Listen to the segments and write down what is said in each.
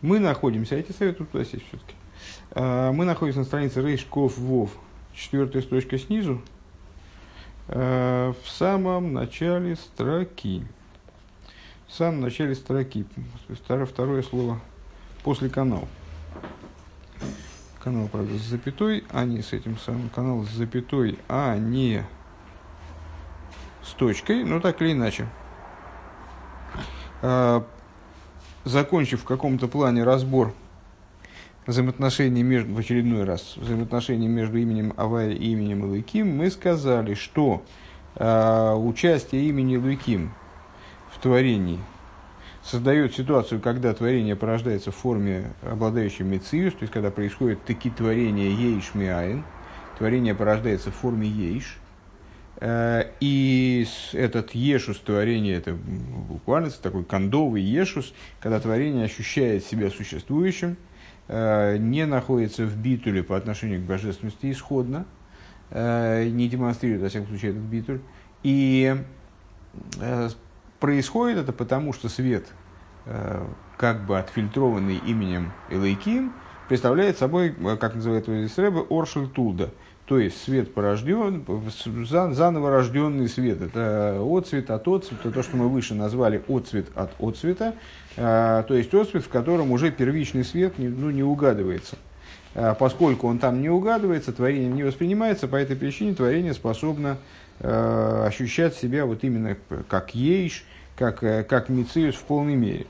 Мы находимся, я тебе советую туда сесть все-таки. А, мы находимся на странице Рейшков Вов, четвертая строчка снизу, а, в самом начале строки. В самом начале строки. Второе, второе слово после канал. Канал, правда, с запятой, а не с этим самым. Канал с запятой, а не с точкой, но так или иначе. Закончив в каком-то плане разбор взаимоотношений между, в очередной раз, взаимоотношений между именем Авая и именем Илыким, мы сказали, что э, участие имени Илыким в творении создает ситуацию, когда творение порождается в форме, обладающей мециус, то есть когда происходит таки творение ейш миаин, творение порождается в форме ейш, и этот ешус творения, это буквально такой кондовый ешус, когда творение ощущает себя существующим, э, не находится в битуле по отношению к божественности исходно, э, не демонстрирует, во всяком случае, этот битуль. И происходит это потому, что свет, как бы отфильтрованный именем Элейким, представляет собой, как называют его здесь Рэбе, Оршель Тулда – то есть свет порожден, заново рожденный свет. Это отцвет от отцвета, то, что мы выше назвали отцвет от отцвета. А, то есть отцвет, в котором уже первичный свет ну, не угадывается. А, поскольку он там не угадывается, творение не воспринимается, по этой причине творение способно а, ощущать себя вот именно как ейш, как, как мициус в полной мере.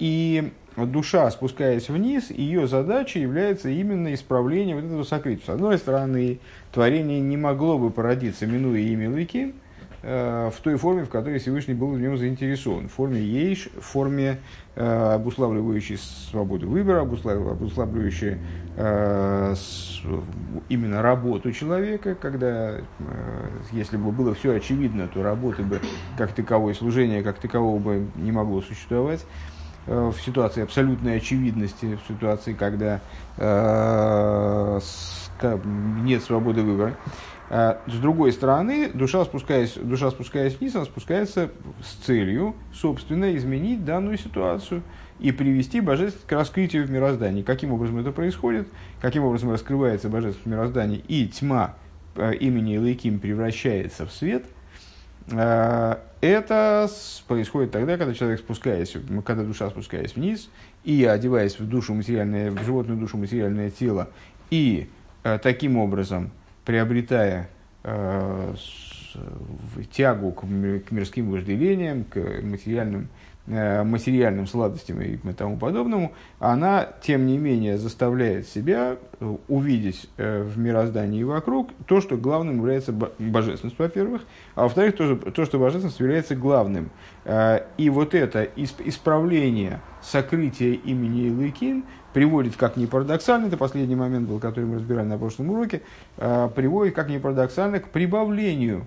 И душа, спускаясь вниз, ее задачей является именно исправление вот этого сокрытия. С одной стороны, творение не могло бы породиться, минуя имя Лыки, э, в той форме, в которой Всевышний был в нем заинтересован. В форме ейш, в форме э, обуславливающей свободу выбора, обуславливающей э, именно работу человека, когда, если бы было все очевидно, то работы бы как таковой, служения как такового бы не могло существовать. Э, в ситуации абсолютной очевидности, в ситуации, когда э, нет свободы выбора. Э, с другой стороны, душа спускаясь, душа спускаясь вниз, она спускается с целью, собственно, изменить данную ситуацию и привести божественность к раскрытию в мироздании. Каким образом это происходит, каким образом раскрывается божественность в мироздании, и тьма имени Лейким превращается в свет – это происходит тогда, когда человек спускаясь, когда душа спускаясь вниз и одеваясь в душу материальное, в животную душу материальное тело, и э, таким образом приобретая э, тягу к, мирским вожделениям, к материальным Э, материальным сладостям и тому подобному, она, тем не менее, заставляет себя э, увидеть э, в мироздании вокруг то, что главным является божественность, во-первых, а во-вторых, то, то, что божественность является главным. И вот это исправление сокрытия имени Илыкин приводит, как ни парадоксально, это последний момент был, который мы разбирали на прошлом уроке, приводит, как ни парадоксально, к прибавлению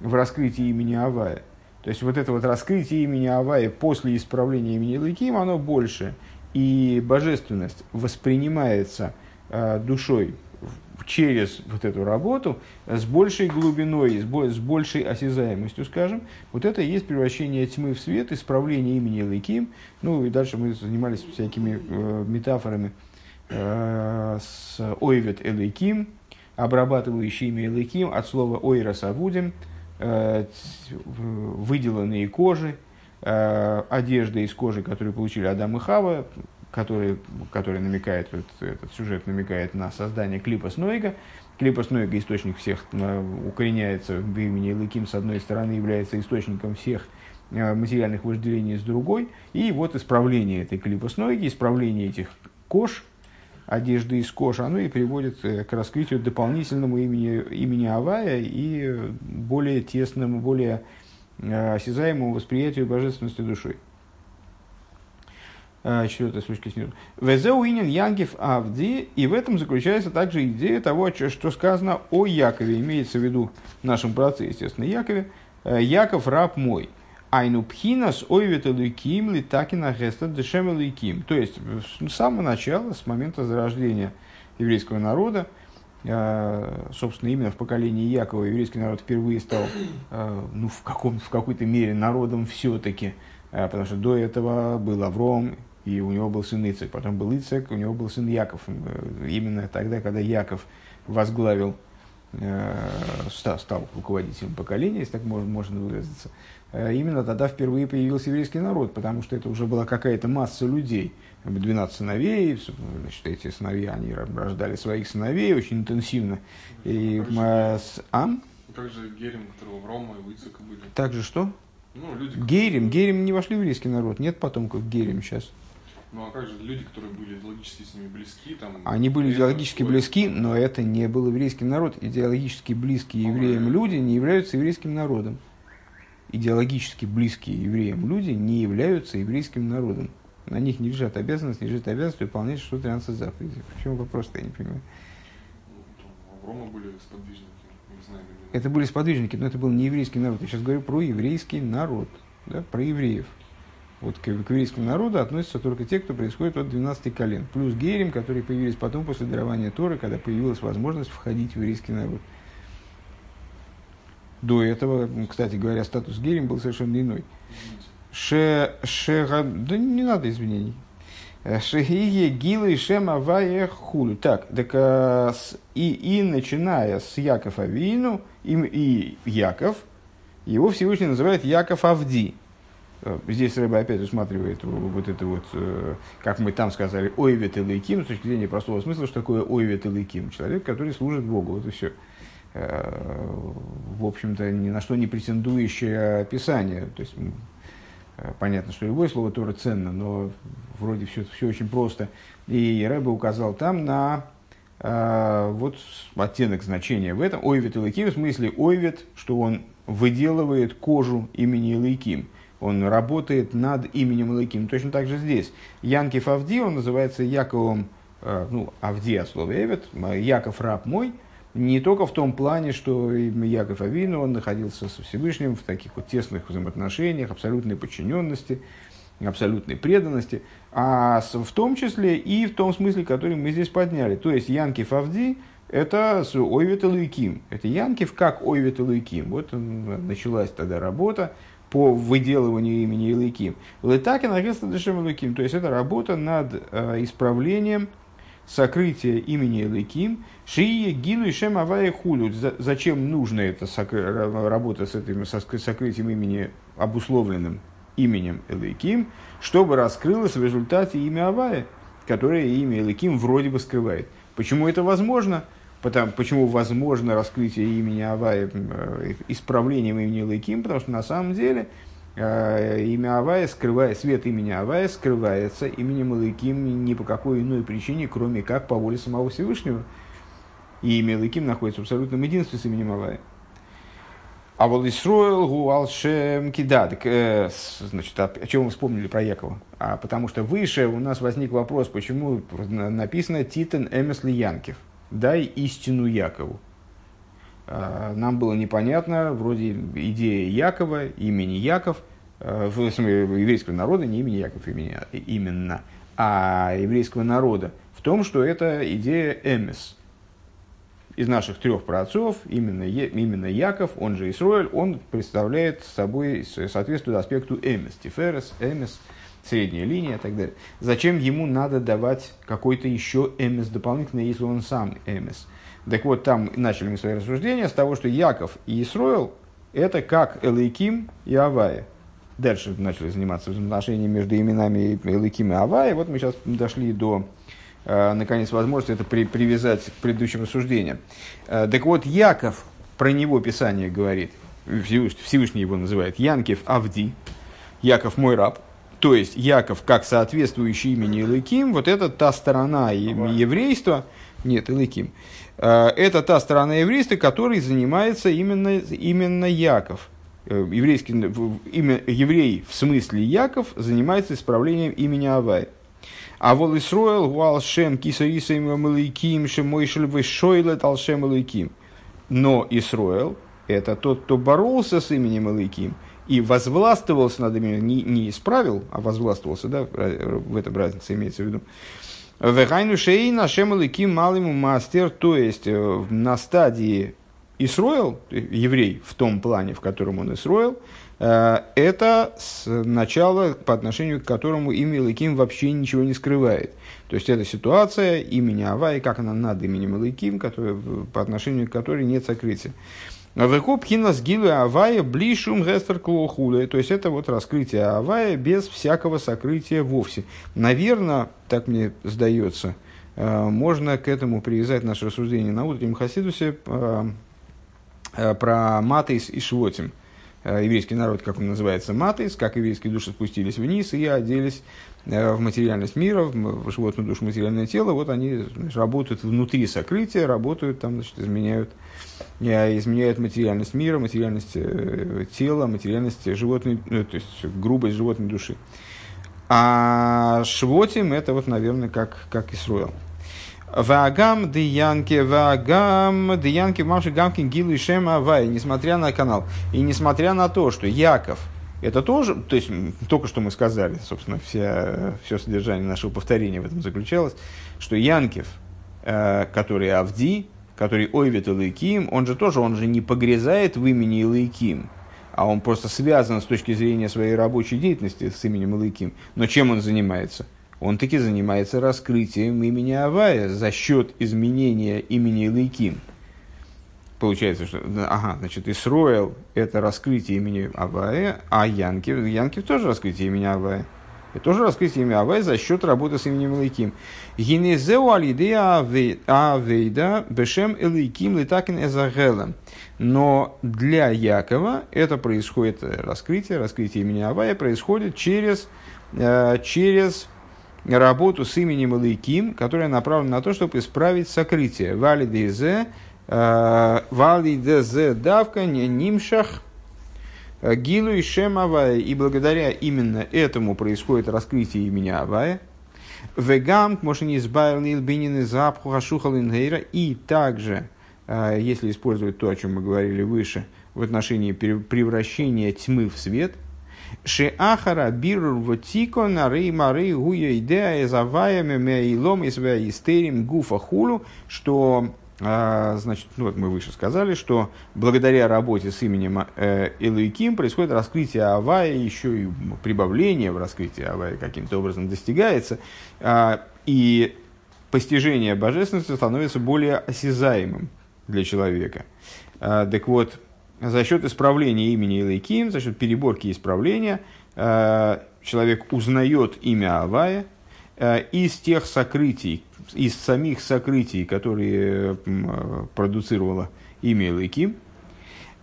в раскрытии имени Авая – то есть вот это вот раскрытие имени Авая после исправления имени Лыким, оно больше. И божественность воспринимается э, душой через вот эту работу с большей глубиной, с, бо- с большей осязаемостью, скажем. Вот это и есть превращение тьмы в свет, исправление имени Лыким. Ну и дальше мы занимались всякими э, метафорами э, с ойвет элейким, обрабатывающий имя элейким от слова ойрас авудим – Э, выделанные кожи, э, одежда из кожи, которую получили Адам и Хава, который, который намекает, вот этот сюжет намекает на создание клипа Снойга. Клипа Снойга, источник всех, э, укореняется в имени Лыким, с одной стороны, является источником всех материальных вожделений с другой. И вот исправление этой клипа Снойги, исправление этих кож – одежды из кожи, оно и приводит э, к раскрытию дополнительному имени, имени Авая и более тесному, более э, осязаемому восприятию божественности душой. Э, четвертая строчка снизу. Везеуинин Янгев Авди, и в этом заключается также идея того, что сказано о Якове, имеется в виду нашем праце, естественно, Якове. Яков раб мой – Айну пхинас ойвет луким литакина геста дешем луким. То есть, с самого начала, с момента зарождения еврейского народа, э, собственно, именно в поколении Якова еврейский народ впервые стал, э, ну, в, каком, в какой-то мере народом все-таки, э, потому что до этого был Авром, и у него был сын Ицек, потом был Ицек, у него был сын Яков. Именно тогда, когда Яков возглавил, стал руководителем поколения, если так можно, можно выразиться, именно тогда впервые появился еврейский народ, потому что это уже была какая-то масса людей. 12 сыновей, значит, эти сыновья, они рождали своих сыновей очень интенсивно. И, а, а? Как же Герем, которого в Рома и Ицека были? Также что? Ну, люди, Герем, Герем не вошли в еврейский народ, нет потомков Герем сейчас. Ну а как же люди, которые были идеологически с ними близки? Там, Они были идеологически близки, но это не был еврейский народ. Идеологически близкие евреям люди не являются еврейским народом. Идеологически близкие евреям люди не являются еврейским народом. На них не лежат обязанности, лежит обязанность выполнять 613 заповедей. Почему вопрос-то я не понимаю? Рома были сподвижники, не знаю. Это были сподвижники, но это был не еврейский народ. Я сейчас говорю про еврейский народ, да, про евреев. Вот к, к еврейскому народу относятся только те, кто происходит от 12 колен. Плюс герим, которые появились потом после дарования Торы, когда появилась возможность входить в еврейский народ. До этого, кстати говоря, статус герим был совершенно иной. Ше, ше, да не надо извинений. Шехие гилы шем авае хулю. Так, так а, и, и начиная с Яков Авину, и, и Яков, его Всевышний называет Яков Авди. Э, здесь Рэба опять усматривает вот это вот, э, как мы там сказали, ойвет и лейким, с точки зрения простого смысла, что такое ойвет и лейким. Человек, который служит Богу, вот и все. Э, в общем-то, ни на что не претендующее описание. То есть, понятно, что любое слово Тора ценно, но вроде все, все очень просто. И Рэба указал там на вот оттенок значения в этом. Ойвет и в смысле ойвет, что он выделывает кожу имени Лейким он работает над именем Лыким. Точно так же здесь. Янкив Авди, он называется Яковом, э, ну, Авди от слова Эвет, Яков раб мой, не только в том плане, что Яков Авину, он находился со Всевышним в таких вот тесных взаимоотношениях, абсолютной подчиненности, абсолютной преданности, а в том числе и в том смысле, который мы здесь подняли. То есть Янкив Авди – это Ойвет Луиким. Это Янкив как Ойвет Луиким. Вот началась тогда работа, по выделыванию имени Илыким. Летаки нагреста дешем Илыким. То есть это работа над э, исправлением сокрытия имени Илыким. Шии гилу и шем авая хулю. Зачем нужна эта работа с этим сокрытием имени, обусловленным именем Элейким, чтобы раскрылось в результате имя Авая, которое имя Элейким вроде бы скрывает. Почему это возможно? Потому, почему возможно раскрытие имени Авая э, исправлением имени Лейким? Потому что на самом деле имя Авая, скрывая, свет имени Авая скрывается именем Лейким не по какой иной причине, кроме как по воле самого Всевышнего. И имя Лейким находится в абсолютном единстве с именем Авая. А вот Исроил Гуалшем Кида. Так, э, значит, о, о чем мы вспомнили про Якова? А потому что выше у нас возник вопрос, почему написано Титан Эмес Янкев дай истину Якову. А, нам было непонятно, вроде идея Якова, имени Яков, а, в смысле, еврейского народа, не имени Яков имени, именно, а еврейского народа, в том, что это идея Эмес. Из наших трех праотцов, именно, именно Яков, он же Исроэль, он представляет собой, соответствует аспекту Эмес, Тиферес, Эмес – средняя линия и так далее. Зачем ему надо давать какой-то еще эмис дополнительный, если он сам эмис? Так вот, там начали мы свои рассуждения с того, что Яков и Исроил – это как Элейким и Авая. Дальше начали заниматься взаимоотношениями между именами Элейким и Авая. Вот мы сейчас дошли до, э, наконец, возможности это при, привязать к предыдущим рассуждениям. Э, так вот, Яков, про него Писание говорит, Всевышний его называет Янкев Авди, Яков мой раб – то есть Яков как соответствующий имени Илыким, вот это та сторона еврейства, нет, Илыким, э, это та сторона еврейства, которой занимается именно, именно Яков. Э, еврейский, имя, еврей в смысле Яков занимается исправлением имени Авай. А вол Исроэл вал шем киса исаим элейким шемойшель вешойлет ал шем элейким. Но Исроэл – это тот, кто боролся с именем Элейким – и возвластвовался над именем, не, не исправил, а возвластвовался, да, в этом разница имеется в виду. Вехайну шей нашем лыким малым мастер, то есть на стадии Исроил, еврей в том плане, в котором он Исроил, это начало, по отношению к которому имя Илыким вообще ничего не скрывает. То есть это ситуация имени Авай, как она над именем который, по отношению к которой нет сокрытия. Векоп хинас гилу авая блишум гестер клохуле. То есть это вот раскрытие авая без всякого сокрытия вовсе. Наверное, так мне сдается, э, можно к этому привязать наше рассуждение на утреннем Хасидусе э, э, про Матейс и Швотим. Еврейский народ, как он называется, Матейс, как еврейские души спустились вниз и оделись в материальность мира, в животную душу, материальное тело, вот они значит, работают внутри сокрытия, работают там, значит, изменяют изменяют материальность мира, материальность э, тела, материальность животной, ну, то есть грубость животной души. А швотим это вот, наверное, как, как Исруэл. Вагам Диянки, Вагам Диянки, Маши Гамкин Гилу и Авай, несмотря на канал. И несмотря на то, что Яков, это тоже, то есть только что мы сказали, собственно, вся, все содержание нашего повторения в этом заключалось, что Янкев, э, который Авди, который Ойвет Илайким, он же тоже, он же не погрязает в имени Илайким, а он просто связан с точки зрения своей рабочей деятельности с именем Илайким. Но чем он занимается? Он таки занимается раскрытием имени Авая за счет изменения имени Илайким. Получается, что, ага, значит, Исроэл – это раскрытие имени Авая, а Янкив, Янкив тоже раскрытие имени Авая. Это тоже раскрытие имя Авай за счет работы с именем Элейким. Гинезеу алидея авейда бешем Элейким литакин эзагелем. Но для Якова это происходит, э, раскрытие, раскрытие имени Авая происходит через, э, через работу с именем Элейким, которая направлена на то, чтобы исправить сокрытие. Валидезе, э, валидезе давка не нимшах – Гилу и Шем Авая. И благодаря именно этому происходит раскрытие имени Авая. Вегам, не избавил Илбинин запаху Хашухал И также, э, если использовать то, о чем мы говорили выше, в отношении превращения тьмы в свет, Шеахара бирур вотико нарей марей гуя идея из авая мемеилом из истерим гуфа хулу, что а, значит, ну вот мы выше сказали, что благодаря работе с именем э, Элуиким происходит раскрытие Авая, еще и прибавление в раскрытии Авая каким-то образом достигается, а, и постижение божественности становится более осязаемым для человека. А, так вот, за счет исправления имени Элейким, за счет переборки исправления, человек узнает имя Авая из тех сокрытий, из самих сокрытий, которые продуцировала имя Элайким,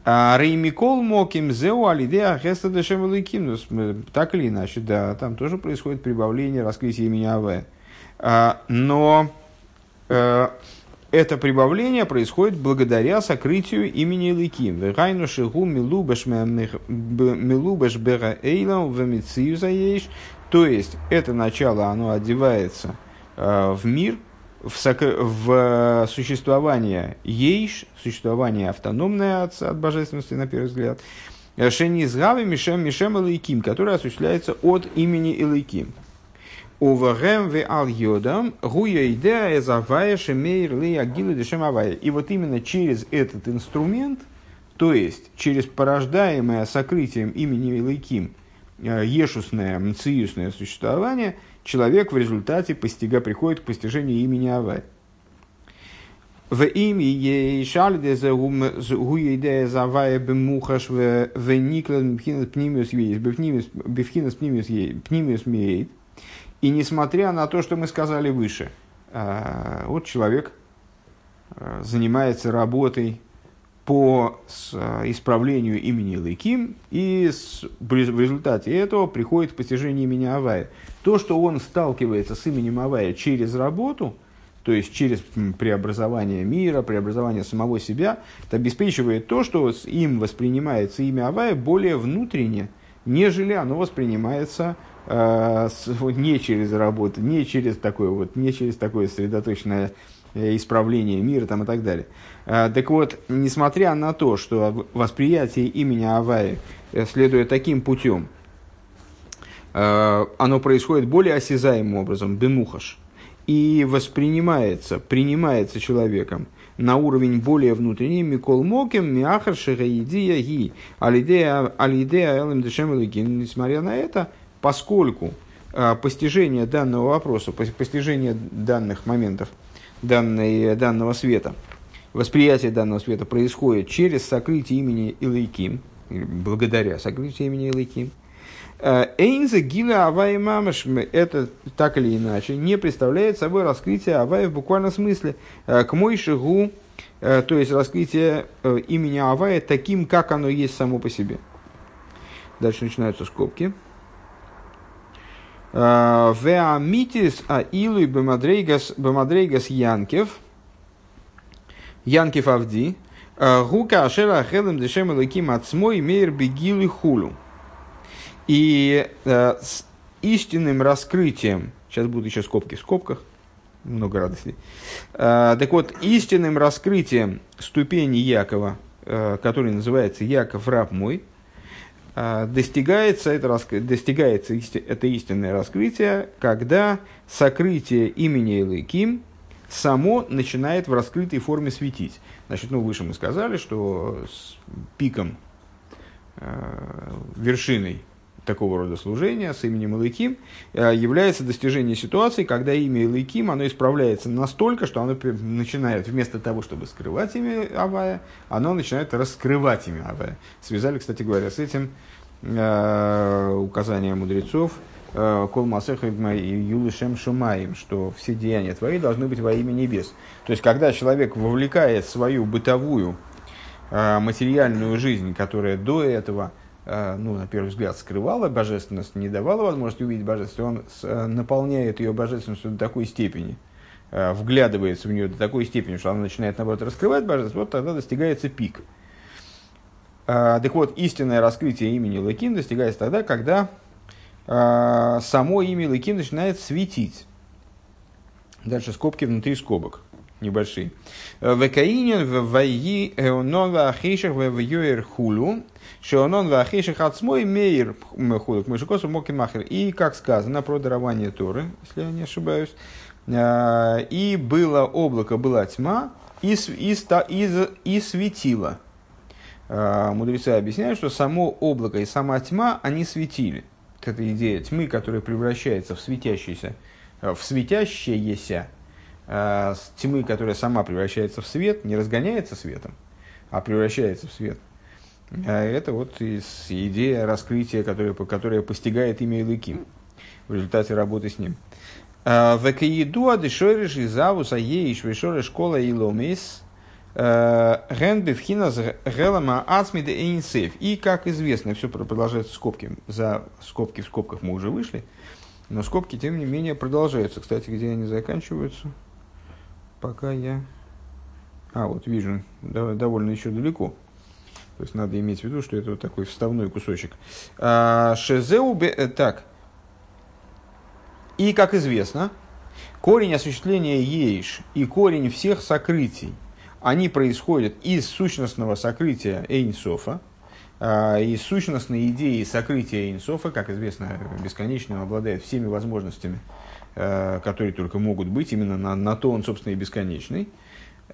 а Реймикол Моким Зеу Алидеа Хеста Дешем Элайким. Ну, так или иначе, да, там тоже происходит прибавление, раскрытие имени Аве. А, но э, это прибавление происходит благодаря сокрытию имени Ликим. Вегайну шигу милубеш бера эйлам в То есть, это начало, оно одевается – Э, в мир, в, сок... в существование ейш, существование автономное от, от божественности, на первый взгляд, Шени Згавы Мишем Мишем Элейким, которое осуществляется от имени Элейким. Увагем ве ал йодам гуя идея эзавая шемейр ли агилы дешем авая. И вот именно через этот инструмент, то есть через порождаемое сокрытием имени Элейким, э, ешусное, мциюсное существование – человек в результате постига, приходит к постижению имени Авай. В имя Ешальде за гуидея завая бемухаш в никлен пнимиус есть, бифхинус пнимиус меет. И несмотря на то, что мы сказали выше, а, вот человек а, занимается работой по исправлению имени Лыким, и в результате этого приходит к постижению имени Авая. То, что он сталкивается с именем Авая через работу, то есть через преобразование мира, преобразование самого себя, это обеспечивает то, что им воспринимается имя Авая более внутренне, нежели оно воспринимается э, не через работу, не через такое вот, не через такое сосредоточенное э, исправление мира там, и так далее. Э, так вот, несмотря на то, что восприятие имени Авая э, следует таким путем, оно происходит более осязаемым образом, бемухаш, и воспринимается, принимается человеком на уровень более внутренний, Микол Моким, Миахар Шегаидия Ги, Алидея Элем Дешем Несмотря на это, поскольку а, постижение данного вопроса, постижение данных моментов, данной, данного света, восприятие данного света происходит через сокрытие имени Илайким, благодаря сокрытию имени Илайким, а, Эйнза гила авай мамаш, это так или иначе не представляет собой раскрытие авая в буквальном смысле. А, к мой шагу, то есть раскрытие э, имени авая таким, как оно есть само по себе. Дальше начинаются скобки. Веамитис а илуй бемадрейгас Янкев. Янкев Авди. Гука ашера ахелем дешем леким ацмой мейр бегилы хулу. И э, с истинным раскрытием, сейчас будут еще скобки в скобках, много радости. Э, так вот, истинным раскрытием ступени Якова, э, который называется Яков раб мой, а, достигается это, достигается это истинное раскрытие, когда сокрытие имени Элейким само начинает в раскрытой форме светить. Значит, ну, выше мы сказали, что с пиком, э, вершиной такого рода служения с именем Илыким э, является достижение ситуации, когда имя Илыким оно исправляется настолько, что оно начинает вместо того, чтобы скрывать имя Авая, оно начинает раскрывать имя Авая. Связали, кстати говоря, с этим э, указание мудрецов э, Кол Масеха Юлишем Шумаем, что все деяния твои должны быть во имя небес. То есть, когда человек вовлекает свою бытовую материальную жизнь, которая до этого Э, ну, на первый взгляд, скрывала божественность, не давала возможности увидеть божественность, он э, наполняет ее божественностью до такой степени, э, вглядывается в нее до такой степени, что она начинает, наоборот, раскрывать божественность, вот тогда достигается пик. Так вот, истинное раскрытие имени Лакин достигается тогда, когда само имя Лакин начинает светить. Дальше скобки внутри скобок небольшие. Векаинин в вайи эонон вахишах в юэр хулу, шеонон вахишах отсмой мейр хулу, мышекосу моки махер. И, как сказано про дарование Торы, если я не ошибаюсь, и было облако, была тьма, и, и, и, и светило. Мудрецы объясняют, что само облако и сама тьма, они светили. Это идея тьмы, которая превращается в светящийся, в светящееся, э, тьмы, которая сама превращается в свет, не разгоняется светом, а превращается в свет. А это вот из, идея раскрытия, которая, которая постигает имя Илыким в результате работы с ним. А, Векаиду адешориш и завуса еиш вешориш школа и ломис а, ген бифхина гелама ацмиде эйнсейф. И, как известно, все продолжается в скобки. За скобки в скобках мы уже вышли. Но скобки, тем не менее, продолжаются. Кстати, где они заканчиваются? Пока я... А, вот вижу, довольно еще далеко. То есть надо иметь в виду, что это вот такой вставной кусочек. А, Шезеу... Э, так. И, как известно, корень осуществления ейш и корень всех сокрытий, они происходят из сущностного сокрытия Эйнсофа, а, из сущностной идеи сокрытия Эйнсофа, как известно, бесконечным обладает всеми возможностями которые только могут быть, именно на, на то он, собственно, и бесконечный.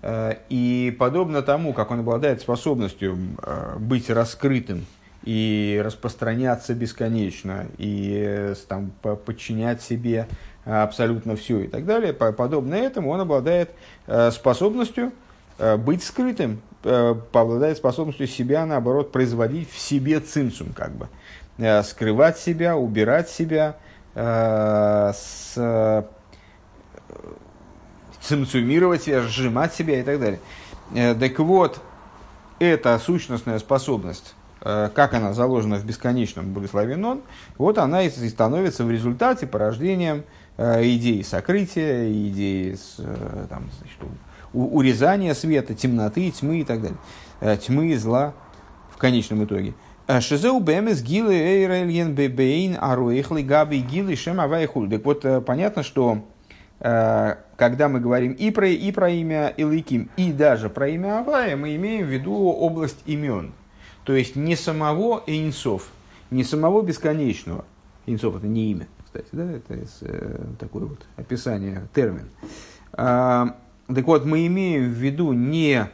Э, и подобно тому, как он обладает способностью э, быть раскрытым и распространяться бесконечно, и там, подчинять себе абсолютно все и так далее, подобно этому он обладает способностью быть скрытым, обладает способностью себя, наоборот, производить в себе цинцум, как бы. Скрывать себя, убирать себя, Э, с, э, цимцумировать себя, сжимать себя и так далее. Э, так вот, эта сущностная способность, как она заложена в бесконечном благословен вот она и становится в результате порождением идеи сокрытия, идеи там, значит, урезания света, темноты, тьмы и так далее. Тьмы и зла в конечном итоге – Э, שזהו באמת גילוי אור עליון באין ערוך לגבי גילוי שם הוי' כו'. Так вот, э, понятно, что э, когда мы говорим и про, и про имя Илыким, и даже про имя Авая, мы имеем в виду область имен. То есть не самого Эйнсов, не самого бесконечного. Эйнсов это не имя, кстати, да, это такое вот описание, термин. А, Так вот, мы имеем в виду не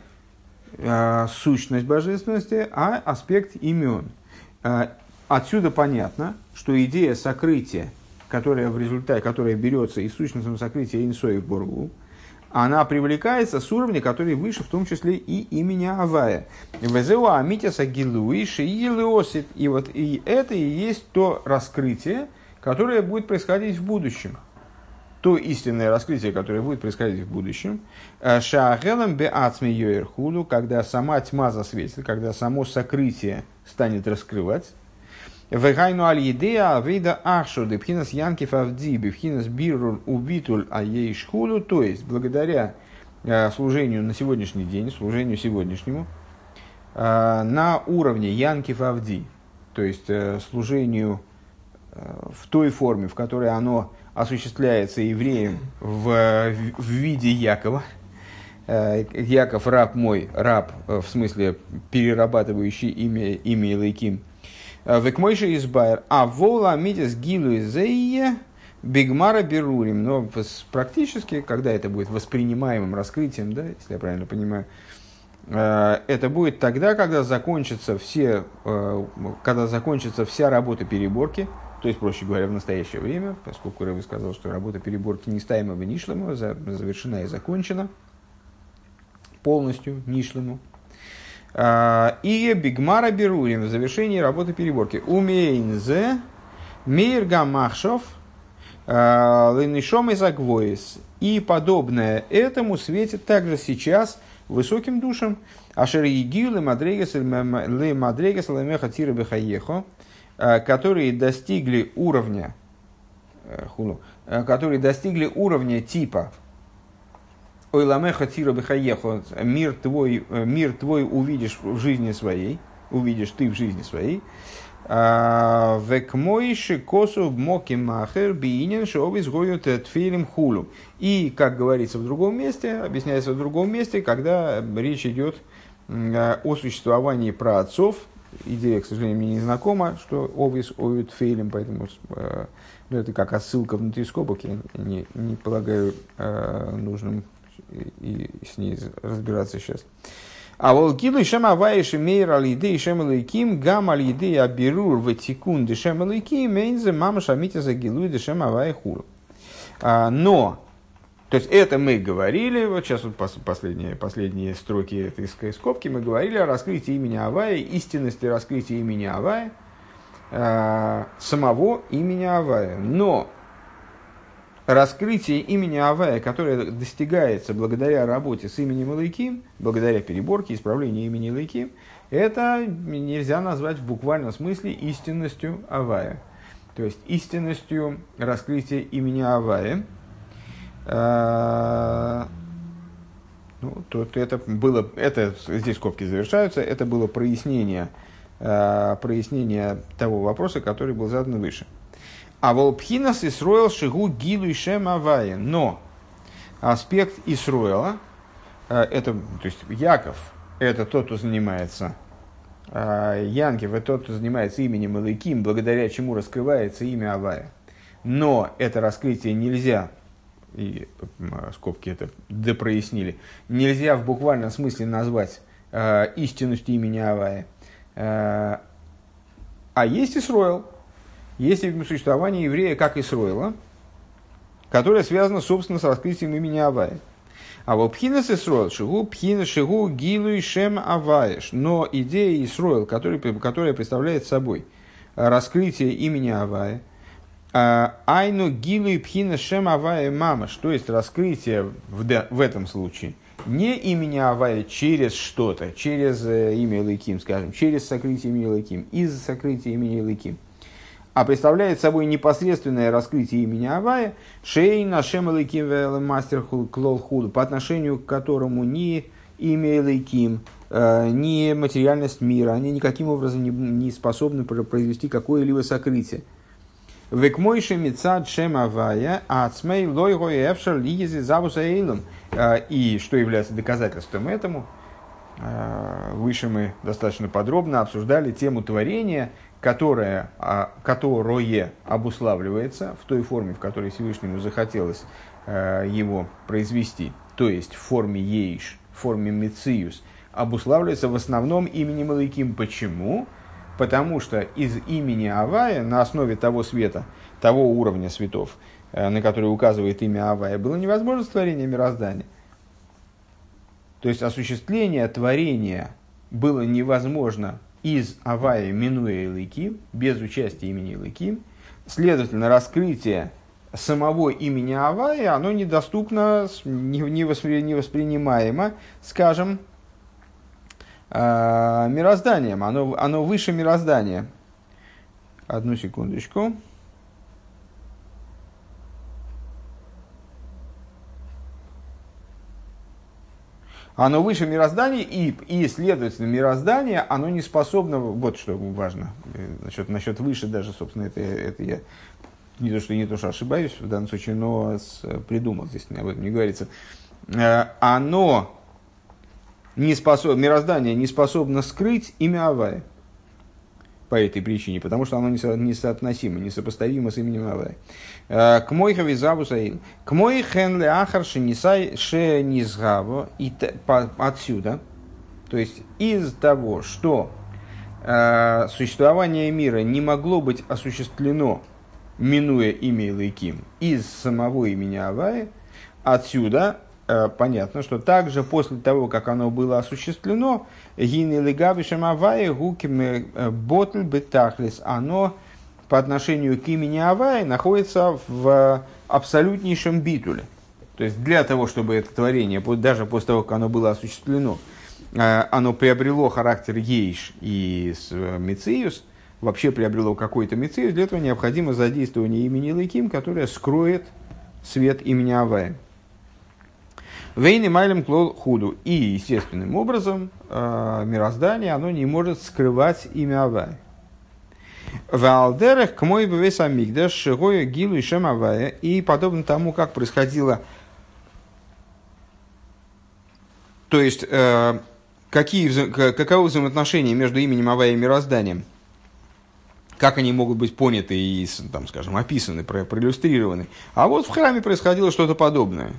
э, сущность божественности, а аспект имен. Э, отсюда понятно, что идея сокрытия, которая в результате, которая берется из сущностного сокрытия Инсои в Боргу, она привлекается с уровня, который выше, в том числе и имени Авая. Везеуа Амитиса Гилуиши и И вот и это и есть то раскрытие, которое будет происходить в будущем то истинное раскрытие, которое будет происходить в будущем, э, шаагелем бе ацми йоерхуду, когда сама тьма засветит, когда само сокрытие станет раскрывать, Вегайну аль едея авейда ахшу депхинас янкив авди бифхинас бирур убитуль аейшхуду, то есть благодаря э, служению на сегодняшний день, служению сегодняшнему, э, на уровне янкив авди, то есть служению в той форме, в которой оно осуществляется евреем в, в виде Якова. Э, Яков раб мой, раб э, в смысле перерабатывающий имя, имя Илайким. Э, Векмойши избайр. А вола митис гилу изея бигмара берурим. Но практически, когда это будет воспринимаемым раскрытием, да, если я правильно понимаю, это будет тогда, когда закончатся все, когда закончится вся работа переборки, то есть, проще говоря, в настоящее время, поскольку Рэбби сказал, что работа переборки нестаемого Нишлема завершена и закончена полностью Нишлему. А, и Бигмара Берурин в завершении работы переборки. Умейнзе Мейр Гамахшов а, Ленишом и Загвоис. И подобное этому светит также сейчас высоким душам. Ашер Егил и Мадрегес Лемеха Тира Бехаехо которые достигли уровня, э, хулу, э, которые достигли уровня типа Ойламеха тира бихаехо, мир твой, мир твой увидишь в жизни своей, увидишь ты в жизни своей. Векмойши косу моки махер биинен шоубис гоют тфилим хулу. И, как говорится в другом месте, объясняется в другом месте, когда речь идет о существовании праотцов, идея, к сожалению, мне не знакома, что обвис оют фейлем, поэтому э, ну, это как отсылка внутри скобок, я не, не полагаю э, нужным и, и с ней разбираться сейчас. А волкилу и шем аваиши мейр алиды и шем алейким гам алиды абирур ватикун дешем алейким мейнзе мама шамите за гилу и дешем аваихур. А, но то есть это мы говорили, вот сейчас вот последние, последние строки этой скобки, мы говорили о раскрытии имени Авая, истинности раскрытия имени Авая, э, самого имени Авая. Но раскрытие имени Авая, которое достигается благодаря работе с именем Лайким, благодаря переборке, исправлению имени Лайким, это нельзя назвать в буквальном смысле истинностью Авая. То есть истинностью раскрытия имени Авая – а, ну, тут это было, это, здесь скобки завершаются, это было прояснение, э, прояснение того вопроса, который был задан выше. А волпхинас Исроил шигу гилу и шем авая. Но аспект Исроила, э, это, то есть Яков, это тот, кто занимается Янкев, это тот, кто занимается именем Илыким, благодаря чему раскрывается имя Авая. Но это раскрытие нельзя и скобки это допрояснили, нельзя в буквальном смысле назвать э, истинностью имени Авая. Э, а есть Исроил, есть существование еврея как Исроила, которое связано, собственно, с раскрытием имени Авая. А вот пхинас Исроил, шигу пхинас шигу гилу и шем Аваеш. Но идея Исроил, которая, которая представляет собой раскрытие имени Авая – айну гилу и пхина шем авая мамаш, то есть раскрытие в, в этом случае не имени Авая через что-то, через э, имя Лыким, скажем, через сокрытие имени Лыким, из сокрытия имени Лыким, а представляет собой непосредственное раскрытие имени Авая, шей нашем Лыким мастер клол худу, по отношению к которому ни имя Лыким, э, ни материальность мира, они никаким образом не, не способны произвести какое-либо сокрытие. Векмойши мецад шем авая, ацмей лой гой эфшер лиези завуса эйлом. А, и что является доказательством этому, а, выше мы достаточно подробно обсуждали тему творения, которое, а, которое обуславливается в той форме, в которой Всевышнему захотелось его произвести, то есть в форме ейш, в форме мециус, обуславливается в основном именем Илайким. Почему? Потому что из имени Авая на основе того света, того уровня светов, э, на который указывает имя Авая, было невозможно творение мироздания. То есть осуществление творения было невозможно из Авая, минуя Илайким, без участия имени Илайким. Следовательно, раскрытие самого имени Авая, оно недоступно, не воспринимаемо, скажем, э, мирозданием. Оно, оно выше мироздания. Одну секундочку. оно выше мироздания, и, и, следовательно, мироздание, оно не способно, вот что важно, э, насчет, насчет выше даже, собственно, это, это я не то, что не то, что ошибаюсь в данном случае, но с, придумал, здесь об этом не говорится, э, оно не способ, мироздание не способно скрыть имя Авая по этой причине, потому что оно несоотносимо, несопоставимо с именем Авая. Э, к мой хавизаву саил. К мой хенле ахар шенисай шенизгаво. И отсюда, то есть из того, что э, существование мира не могло быть осуществлено, минуя имя Илайким, из самого имени Авая, отсюда понятно, что также после того, как оно было осуществлено, гины легавишем авая гуким э, ботль бетахлис, оно по отношению к имени Авая находится в абсолютнейшем битуле. То есть для того, чтобы это творение, даже после того, как оно было осуществлено, э, оно приобрело характер ейш и мециус, вообще приобрело какой-то мециус, для этого необходимо задействование имени Лыким, которое скроет свет имени Авая. Вейны майлем клол худу. И естественным образом э, мироздание оно не может скрывать имя Авая. В Алдерах к мой бвес амигдаш шигою гилу и шем Авая. И подобно тому, как происходило То есть, э, какие, каковы взаимоотношения между именем Авая и мирозданием? Как они могут быть поняты и, там, скажем, описаны, проиллюстрированы? А вот в храме происходило что-то подобное.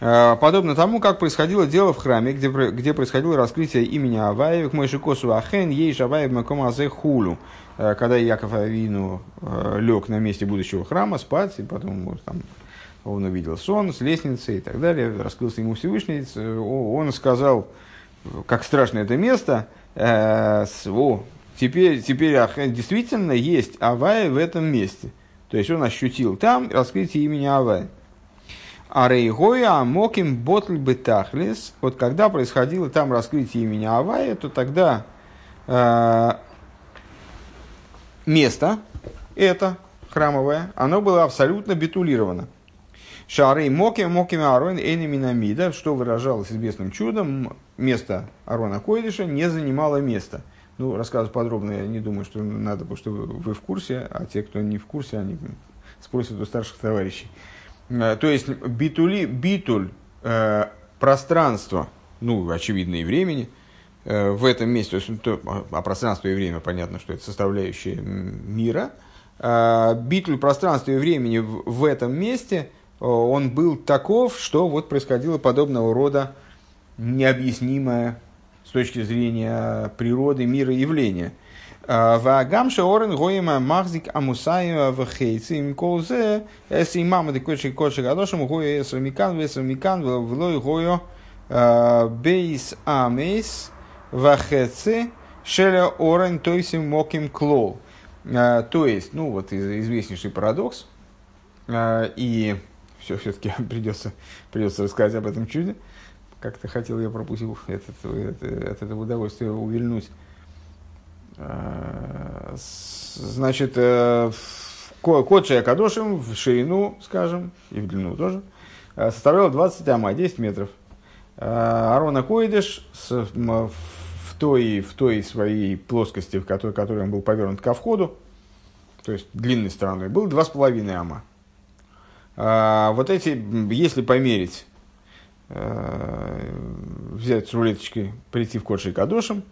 Э, подобно тому, как происходило дело в храме, где, где происходило раскрытие имени Аваев, Мойшикосу Ахен, ей Аваев Макомазе Хулу, э, когда Яков Авину э, лег на месте будущего храма спать, и потом там, он увидел сон с лестницей и так далее, раскрылся ему Всевышний, он сказал, как страшно это место, о, теперь, теперь Ахен действительно есть Авай в этом месте. То есть он ощутил там раскрытие имени Авая. А рейгоя амоким ботль бетахлис. Вот когда происходило там раскрытие имени Авая, то тогда э, место это храмовое, оно было абсолютно битулировано. Шары моки моки арон эйнаминамида, что выражалось известным чудом, место Арона Койдыша не занимало места. Ну, рассказывать подробно я не думаю, что надо, потому что вы в курсе, а те, кто не в курсе, они спросят у старших товарищей. Э, то есть битули, битуль э, пространства, ну, очевидно, и времени, э, в этом месте, то есть, то, а пространство и время, понятно, что это составляющие мира, битуль пространства и времени в, в этом месте, он был таков, что вот происходило подобного рода необъяснимое с точки зрения природы, мира явления – Шеорен гоима махзик амусаю в хейцы им колзе эс имам де кочи кочи гадошем гою эс микан вес микан влой гою бейс амейс вахеце шеля орен тойсим моким клол. То есть, ну вот известнейший парадокс, и все все-таки придется, придется рассказать об этом чуде. Как-то хотел я пропустил этот, это, от этого удовольствия увильнуть. Э, значит, э, код Шиакадошим в ширину, скажем, и в длину тоже, э, составлял 20 ама, 10 метров. Арона Койдыш в той, в той своей плоскости, в которой, которой он был повернут ко входу, то есть длинной стороной, был 2,5 ама. Вот эти, если померить, взять с рулеточкой, прийти в Кодши Кадошем,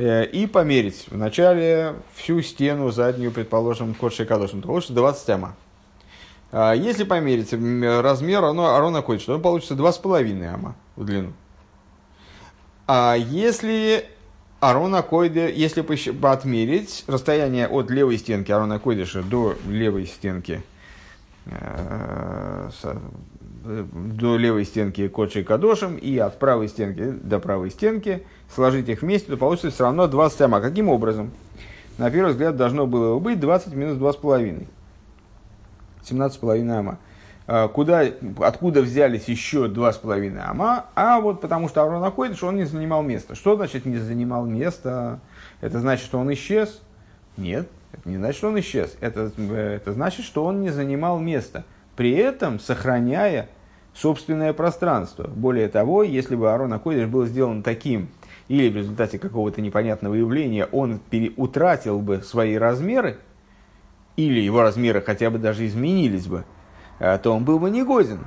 и померить вначале всю стену заднюю, предположим, кодшей кадошем, то получится 20 ама. Если померить размер Арона Койдыша, то получится 2,5 ама в длину. А если Арона Койда, если отмерить расстояние от левой стенки Арона Койдыша до левой стенки э, до левой стенки Кодши Кадошем и от правой стенки до правой стенки, сложить их вместе, то получится все равно 20 ама. Каким образом? На первый взгляд должно было быть 20 минус 2,5. 17,5 ама. А, куда, откуда взялись еще два с половиной ама, а вот потому что Аврон находит, что он не занимал место. Что значит не занимал место? Это значит, что он исчез? Нет, это не значит, что он исчез. Это, это значит, что он не занимал место, при этом сохраняя собственное пространство. Более того, если бы Арон Акодиш был сделан таким, или в результате какого-то непонятного явления он утратил бы свои размеры, или его размеры хотя бы даже изменились бы, Э, то он был бы негоден.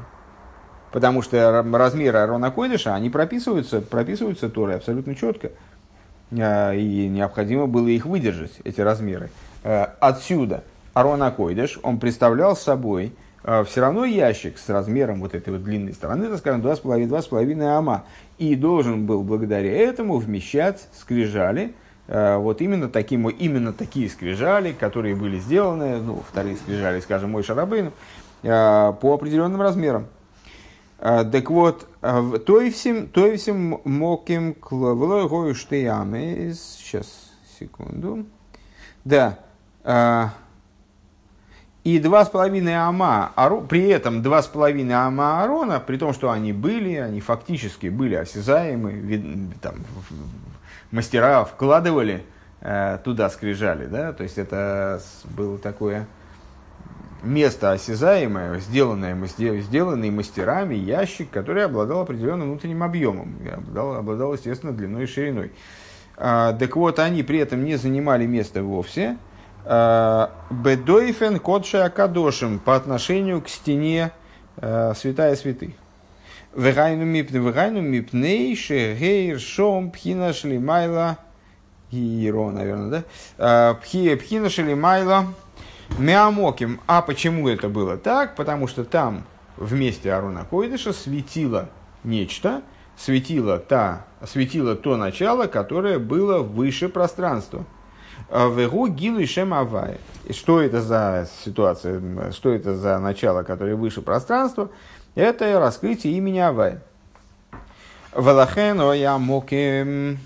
Потому что размеры Арона Койдыша, они прописываются, прописываются Торой абсолютно четко. Э, и необходимо было их выдержать, эти размеры. Э, отсюда Арона Койдыш, он представлял собой все равно ящик с размером вот этой вот длинной стороны, это, скажем, 2,5-2,5 ама. И должен был благодаря этому вмещать скрижали, вот именно, таким, именно такие скрижали, которые были сделаны, ну, вторые скрижали, скажем, мой Шарабейну, Э, по определенным размерам. Так вот, э, Тойвсим, Тойвсим Моким Клавлой Штеяме. Сейчас, секунду. Да. И два с половиной ама, при этом два с половиной ама Арона, при том, что они были, они фактически были осязаемы, там, мастера вкладывали туда скрижали, да, то есть это было такое, место осязаемое, сделанное, сделанный мастерами ящик, который обладал определенным внутренним объемом, обладал, обладал естественно, длиной и шириной. А, так вот, они при этом не занимали место вовсе. А, Бедойфен кодша акадошим по отношению к стене а, святая святых. Вегайну мипней шегейр шом пхина шлимайла Гиро, наверное, да? А, пхина шлимайла Миамоким. А почему это было так? Потому что там вместе Арона Койдыша светило нечто, светило, та, светило то начало, которое было выше пространства. Вегу гилу и шем авай. Что это за ситуация, что это за начало, которое выше пространства? Это раскрытие имени Авай. Валахен я моким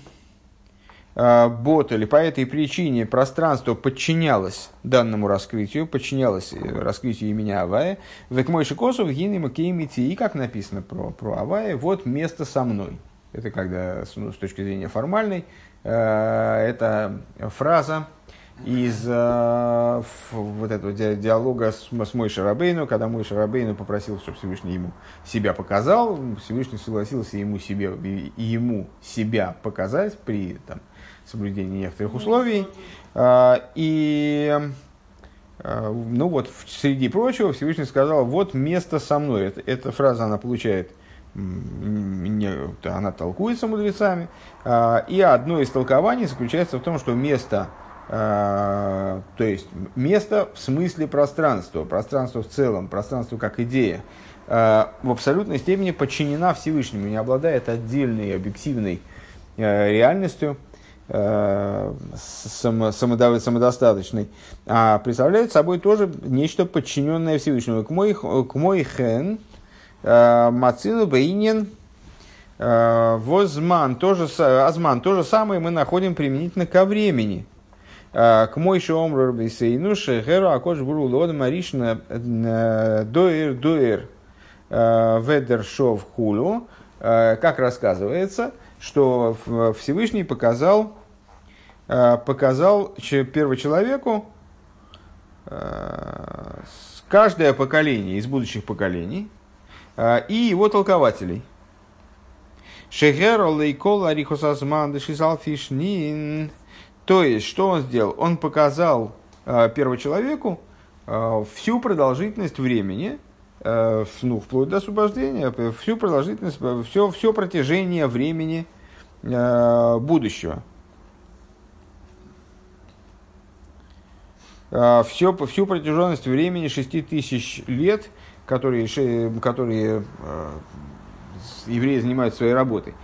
а, бот или по этой причине пространство подчинялось данному раскрытию, подчинялось э, раскрытию имени Авая, век мой шикосов гины и как написано про, про Авая, вот место со мной. Это когда, ну, с точки зрения формальной, это фраза из э, вот этого диалога с, с Мой Шарабейну, когда Мой Шарабейну попросил, чтобы Всевышний ему себя показал, Всевышний согласился ему, себе, ему себя показать при там, соблюдение некоторых условий. А, и ну вот, среди прочего, Всевышний сказал, вот место со мной. Это, эта фраза, она получает, она толкуется мудрецами. А, и одно из толкований заключается в том, что место, то есть место в смысле пространства, пространство в целом, пространство как идея, в абсолютной степени подчинена Всевышнему, не обладает отдельной объективной реальностью, самодостаточный, а представляет собой тоже нечто подчиненное Всевышнему. К мой, к мой хен, э, мацину бейнин, э, возман, тоже, азман, то же самое. Мы находим применительно ко времени. К мой шеомру бисейну шехеру акош буру лода маришна доир доир ведер шов хулу, как рассказывается, что Всевышний показал Э, показал первочеловеку э, каждое поколение из будущих поколений э, Э, и его толкователей. Шехер лейкол арихосазман дешизалфишнин. То есть, что он сделал? Он показал э, первому человеку э, всю продолжительность времени, ну, вплоть до освобождения, всю продолжительность, все, все протяжение времени будущего. Все, всю протяженность времени 6000 лет – которые, которые евреи занимаются своей работой.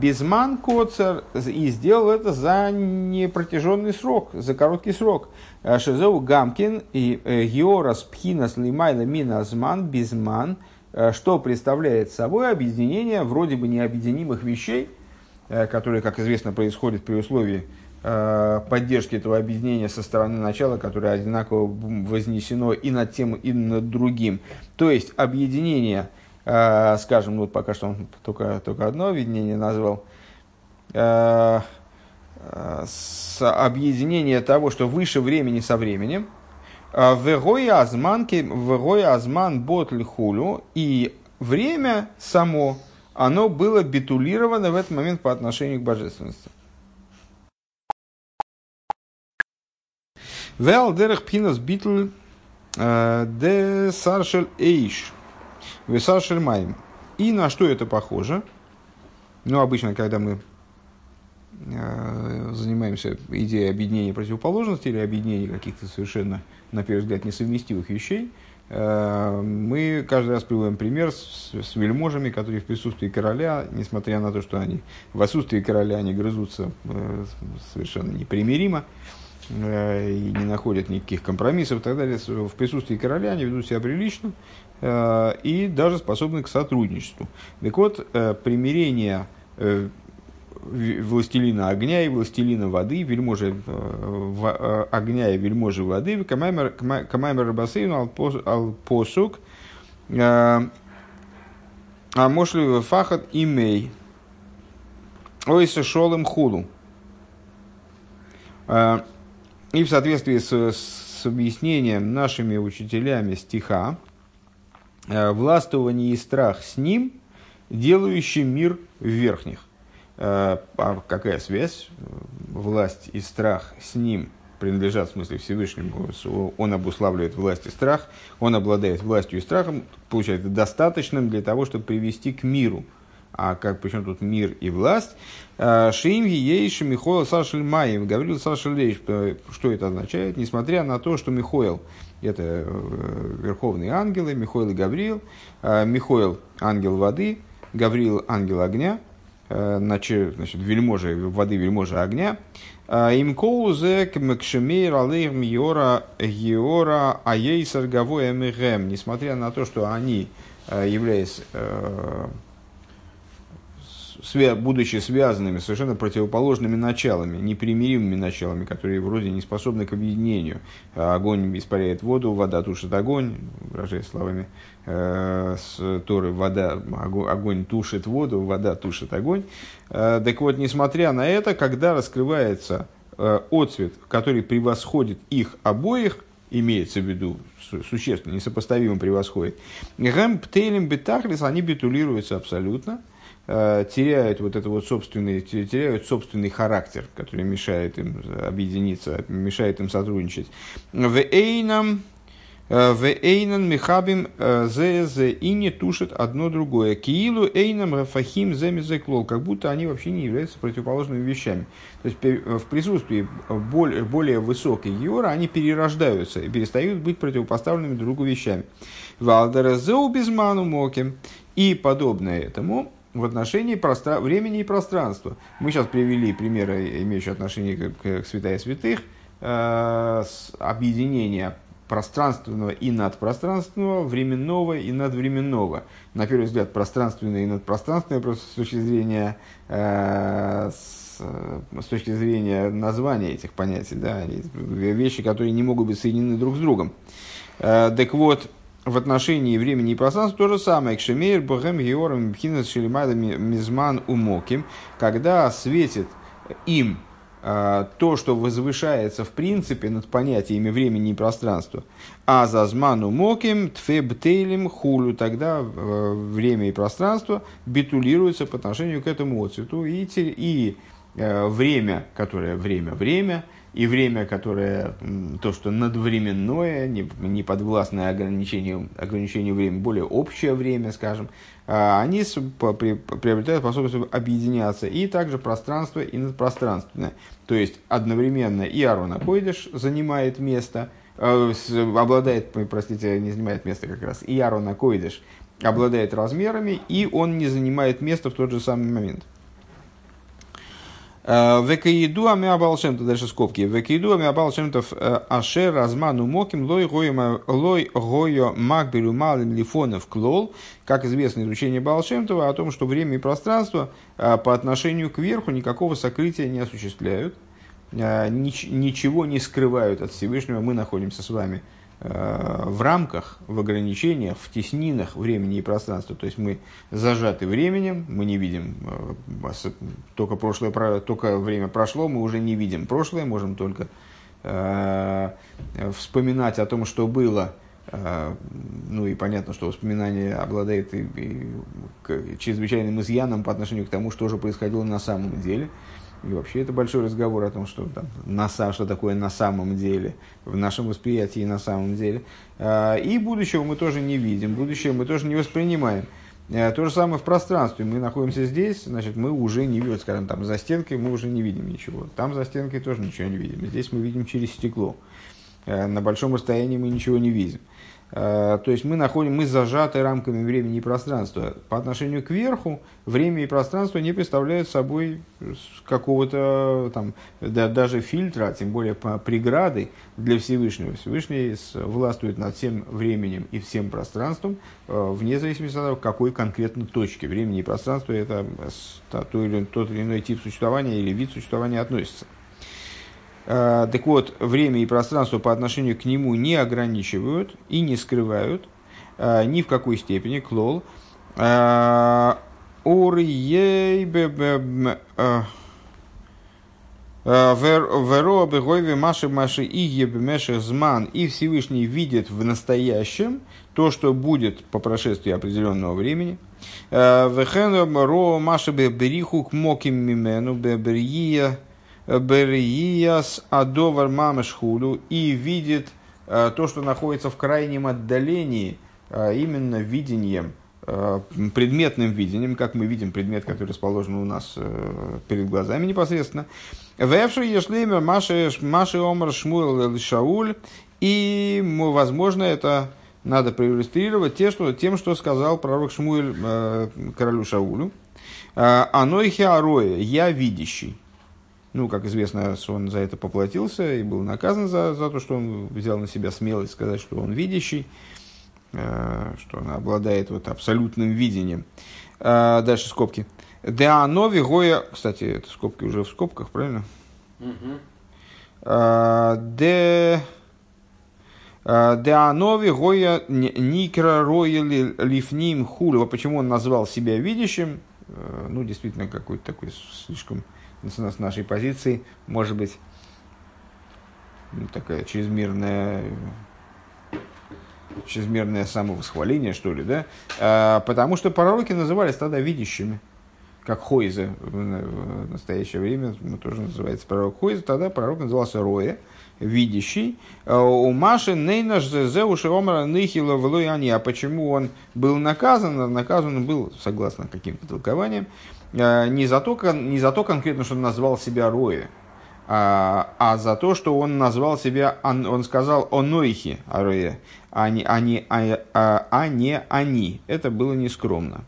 Безман Коцер и сделал это за непротяженный срок, за короткий срок. Шизеу Гамкин и Георас Пхинас Лимайла Миназман Безман – Э, что представляет собой объединение вроде бы необъединимых вещей, э, которые, как известно, происходят при условии э, поддержки этого объединения со стороны начала, которое одинаково вознесено и над тем, и над другим. То есть объединение, скажем, вот пока что он только, только одно объединение назвал, с объединение того, что выше времени со временем – вегоя азман ботль хулю, и время само, оно было битулировано в этот момент по отношению к божественности. Вел дерех пинас битл э, де саршель эйш. Весаршель майм. И на что это похоже? Ну, обычно, когда мы Э, занимаемся идеей объединения противоположностей или объединения каких-то совершенно, на первый взгляд, несовместимых вещей, э, мы каждый раз приводим пример с, с вельможами, которые в присутствии короля, несмотря на то, что они в отсутствии короля, они грызутся совершенно непримиримо и не находят никаких компромиссов и так далее. В присутствии короля они ведут себя прилично и даже способны к сотрудничеству. Так вот, примирение властелина огня и властелина воды, вельможи э, э, огня и вельможи воды, камаймер рабасейну ал посук, э, а мошли фахат имей, ойса шолем хулу. И в соответствии с, с объяснением нашими учителями стиха, властвование и страх с ним, делающий мир верхних. А какая связь? Власть и страх с ним принадлежат, в смысле, Всевышнему. Он обуславливает власть и страх. Он обладает властью и страхом. Получается, достаточным для того, чтобы привести к миру. А как, причем тут мир и власть? А, Шиимги Ейши Михоил Сашель Маев. Говорил Сашель. Что это означает? Несмотря на то, что Михоил это э, верховные ангелы, Михоил и Гавриил. А, Михоил – ангел воды, Гавриил – ангел огня – значит, вельможи воды, вельможи огня. А, им коузе кмекшемейр алейх миора геора аейсар гавоя мегем. Несмотря на то, что они, а, являясь э, будучи связанными совершенно противоположными началами, непримиримыми началами, которые вроде не способны к объединению. Огонь испаряет воду, вода тушит огонь, выражаясь словами э, с Торы, вода, огонь тушит воду, вода тушит огонь. Э, так вот, несмотря на это, когда раскрывается э, отцвет, который превосходит их обоих, имеется в виду существенно, несопоставимо превосходит, гэм птейлем бетахлис, они битулируются абсолютно – теряют вот это вот собственный, теряют собственный характер, который мешает им объединиться, мешает им сотрудничать. В Эйнам э, в Эйнан Михабим э, зе и не тушит одно другое. Киилу Эйнам Рафахим Земизеклол, как будто они вообще не являются противоположными вещами. То есть в присутствии более, более высокой Геора они перерождаются и перестают быть противопоставленными друг другу вещами. Валдера Зеу Безману Моки и подобное этому в отношении простра... времени и пространства. Мы сейчас привели примеры, имеющие отношение к, к, святая святых, э, объединения пространственного и надпространственного, временного и надвременного. На первый взгляд, пространственное и надпространственное, просто с точки зрения, э, с, с точки зрения названия этих понятий, да, вещи, которые не могут быть соединены друг с другом. Э, так вот, в отношении времени и пространства то же самое. Кшемейр, Богем, Геором, Бхинас, Шелимайда, Мизман, Умоким, когда светит им э, то, что возвышается в принципе над понятиями времени и пространства, а за зману моким, тфебтейлем, хулю, тогда э, время и пространство битулируются по отношению к этому отцвету и, и время, которое время-время, и время, которое то, что надвременное, не, не подвластное ограничению, ограничению времени, более общее время, скажем, а, они приобретают способность объединяться. И также пространство и надпространственное. То есть одновременно и Арона Койдыш занимает место, э, обладает, простите, не занимает место как раз, и Арона Койдыш обладает размерами, и он не занимает места в тот же самый момент. Э, Векаиду амиабалшемтов, дальше скобки. Векаиду амиабалшемтов э, ашер разману моким лой гойо макберу малым лифонов клол. Как известно из учения Балшемтова о том, что время и пространство э, по отношению к верху никакого сокрытия не осуществляют, ничего не скрывают от Всевышнего. Мы находимся с вами Э, в рамках, в ограничениях, в теснинах времени и пространства. То есть мы зажаты временем, мы не видим э, только прошлое, только время прошло, мы уже не видим прошлое, можем только э, вспоминать о том, что было. Ну и понятно, что воспоминание обладает и, и чрезвычайным изъяном по отношению к тому, что же происходило на самом деле. И вообще это большой разговор о том, что, там, на, что такое на самом деле, в нашем восприятии на самом деле. А, и будущего мы тоже не видим, будущее мы тоже не воспринимаем. А, то же самое в пространстве. Мы находимся здесь, значит, мы уже не видим, скажем, там за стенкой мы уже не видим ничего. Там за стенкой тоже ничего не видим. Здесь мы видим через стекло. А, на большом расстоянии мы ничего не видим. Э, то есть мы находим, мы зажаты рамками времени и пространства. По отношению к верху, время и пространство не представляют собой какого-то там, да, даже фильтра, тем более преграды для Всевышнего. Всевышний властвует над всем временем и всем пространством, э, вне зависимости от того, какой конкретно точки времени и пространства это тот или иной тип существования или вид существования относится. Э, так вот, время и пространство по отношению к нему не ограничивают и не скрывают э, ни в какой степени клол. Э, Веро бегойве маши маши и ебмеших зман и Всевышний видит в настоящем то, что будет по прошествии определенного времени. Вехен ро маши бериху к моким мимену бебрия Берияс Адовар Мамешхулю и видит э, то, что находится в крайнем отдалении, э, именно видением, э, предметным видением, как мы видим предмет, который расположен у нас перед глазами непосредственно. Вевши Ешлеймер Маши Омар Шмуэл Шауль. И, возможно, это надо проиллюстрировать те, что, тем, что сказал пророк Шмуэль королю Шаулю. Анойхи Ароя, я видящий. Ну, как известно, он за это поплатился и был наказан за, за то, что он взял на себя смелость сказать, что он видящий, э, что он обладает вот абсолютным видением. Э, дальше скобки. Деанови Гоя... Кстати, это скобки уже в скобках, правильно? Э, де... Деанови Гоя Никра Роя Лифним Хулева. Почему он назвал себя видящим? Э, ну, действительно, какой-то такой слишком с нашей позиции, может быть, ну, такая чрезмерная чрезмерное самовосхваление, что ли, да? А, потому что пророки назывались тогда видящими, как Хойзе в настоящее время, тоже называется пророк Хойзе, тогда пророк назывался Роя, видящий. А, у Маши Нейнаш Зеуши Омара Нихила Влуяни. А почему он был наказан? Наказан был, согласно каким-то толкованиям, Э, не за то, не за то конкретно, что он назвал себя Роя, а, а за то, что он назвал себя, он, он сказал «онойхи Ароя», а не, а, не, а, а, а не «они». Это было нескромно.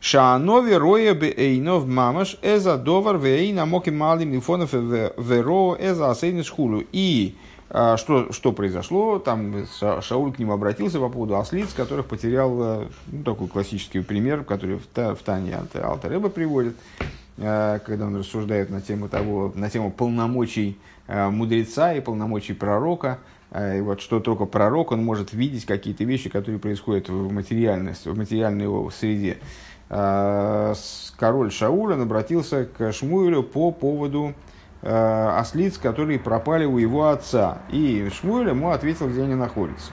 Шаанови роя бе эйнов мамаш эза довар вейна моки малим лифонов веро эза асейны шхулу. И а, что, что произошло? Там Шауль к ним обратился по поводу ослиц, которых потерял, ну, такой классический пример, который в, в Тане Алтареба приводит, когда он рассуждает на тему, того, на тему полномочий э, мудреца и полномочий пророка. И вот что только пророк, он может видеть какие-то вещи, которые происходят в, материальности, в материальной среде. Король Шауль обратился к Шмуилю по поводу Э, ослиц, которые пропали у его отца. И Шмуэль ему ответил, где они находятся.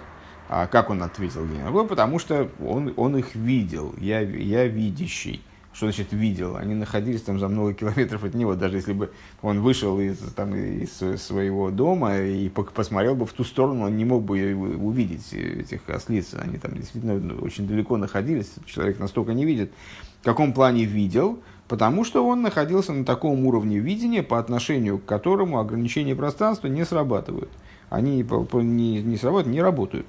А как он ответил, где они находятся? Потому что он, он их видел, я, я видящий. Что значит видел? Они находились там за много километров от него. Даже если бы он вышел из, там, из своего дома и посмотрел бы в ту сторону, он не мог бы увидеть этих ослиц. Они там действительно очень далеко находились. Человек настолько не видит. В каком плане видел? Потому что он находился на таком уровне видения, по отношению к которому ограничения пространства не срабатывают. Они не, не срабатывают, не работают.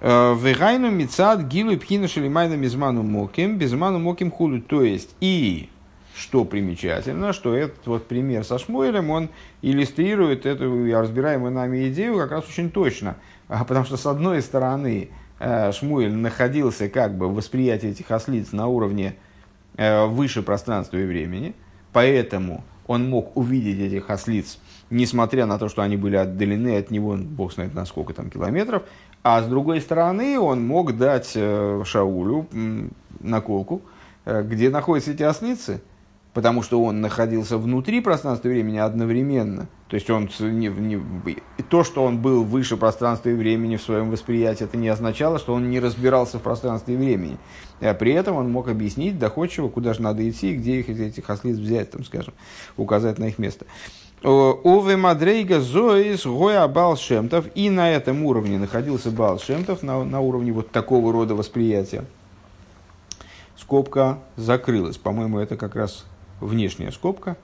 Э, Вегайну мицад гилу пхина шелимайна мизману моким, безману моким худу. То есть, и что примечательно, что этот вот пример со Шмуэлем, он иллюстрирует эту разбираемую нами идею как раз очень точно. А потому что, с одной стороны, э, Шмуэль находился как бы в восприятии этих ослиц на уровне э, выше пространства и времени, поэтому он мог увидеть этих ослиц, несмотря на то, что они были отдалены от него, бог знает на сколько там километров, а с другой стороны, он мог дать э, Шаулю наколку, э, где находятся эти ослицы, потому что он находился внутри пространства и времени одновременно. То есть он не, не, то, что он был выше пространства и времени в своем восприятии, это не означало, что он не разбирался в пространстве и времени. А при этом он мог объяснить доходчиво, куда же надо идти, где их, этих ослиц взять, там, скажем, указать на их место. Ове Мадрейга Зоис Гоя Балшемтов. И на этом уровне находился Балшемтов, на, на уровне вот такого рода восприятия. Скобка закрылась. По-моему, это как раз внешняя скобка.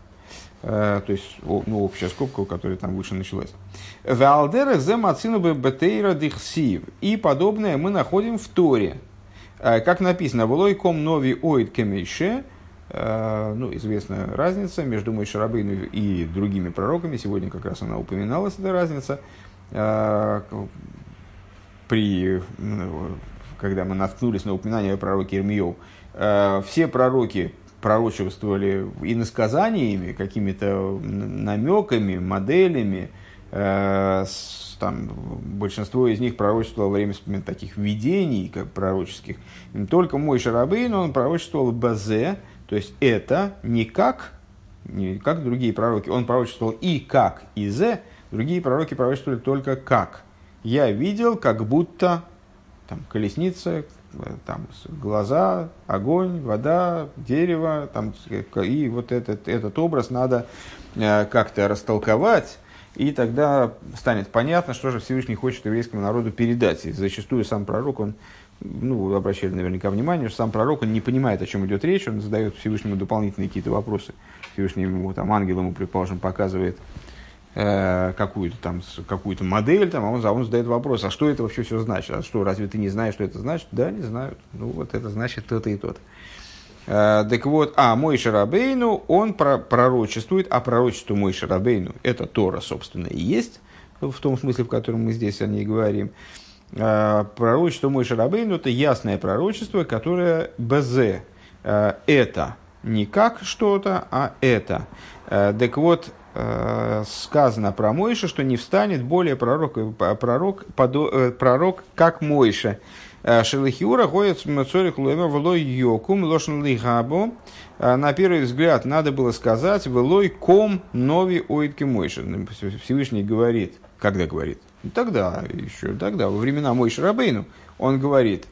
Э, то есть, ну, общая скобка, у которой там выше началась. Валдера зе мацину бетейра дихсив. И подобное мы находим в Торе. Э, как написано, «Волой ком нови оид кемейше», Э, ну, известная разница между Мойшей Рабейну и другими пророками. Сегодня как раз она упоминалась, эта разница. Э, при, когда мы наткнулись на упоминание о пророке Ирмиев, э, все пророки пророчествовали иносказаниями, какими-то намеками, моделями, там, большинство из них пророчествовало во время таких видений как пророческих. Только мой Шарабейн, он пророчествовал Базе, то есть это не как, не как другие пророки. Он пророчествовал и как, и зе. Другие пророки пророчествовали только как. Я видел, как будто там, колесница, там, глаза, огонь, вода, дерево. Там, и вот этот, этот образ надо э, как-то растолковать. И тогда станет понятно, что же Всевышний хочет еврейскому народу передать. И зачастую сам пророк, он ну, обращали наверняка внимание, что сам пророк, он не понимает, о чем идет речь, он задает Всевышнему дополнительные какие-то вопросы. Всевышний ему, там, ангел ему, предположим, показывает э, какую-то там, какую-то модель, там, а он, он задает вопрос, а что это вообще все значит? А что, разве ты не знаешь, что это значит? Да, не знаю. Ну, вот это значит то-то и то-то. Э, так вот, а мой Шарабейну, он пророчествует, а пророчество мой Шарабейну, это Тора, собственно, и есть, в том смысле, в котором мы здесь о ней говорим. А, пророчество Мой Шарабейну – это ясное пророчество, которое БЗ а, – это не как что-то, а это. А, так вот, сказано про Мойша, что не встанет более пророк, пророк, подо, пророк как Мойша. Шелихиура ходит с Мацорих Луэма Влой Йокум Лошен Лихабо. На первый взгляд надо было сказать Влой Ком Нови Ойдки Мойша. Всевышний говорит, когда говорит, Тогда, еще тогда, во времена Мой Шарабейну, он говорит,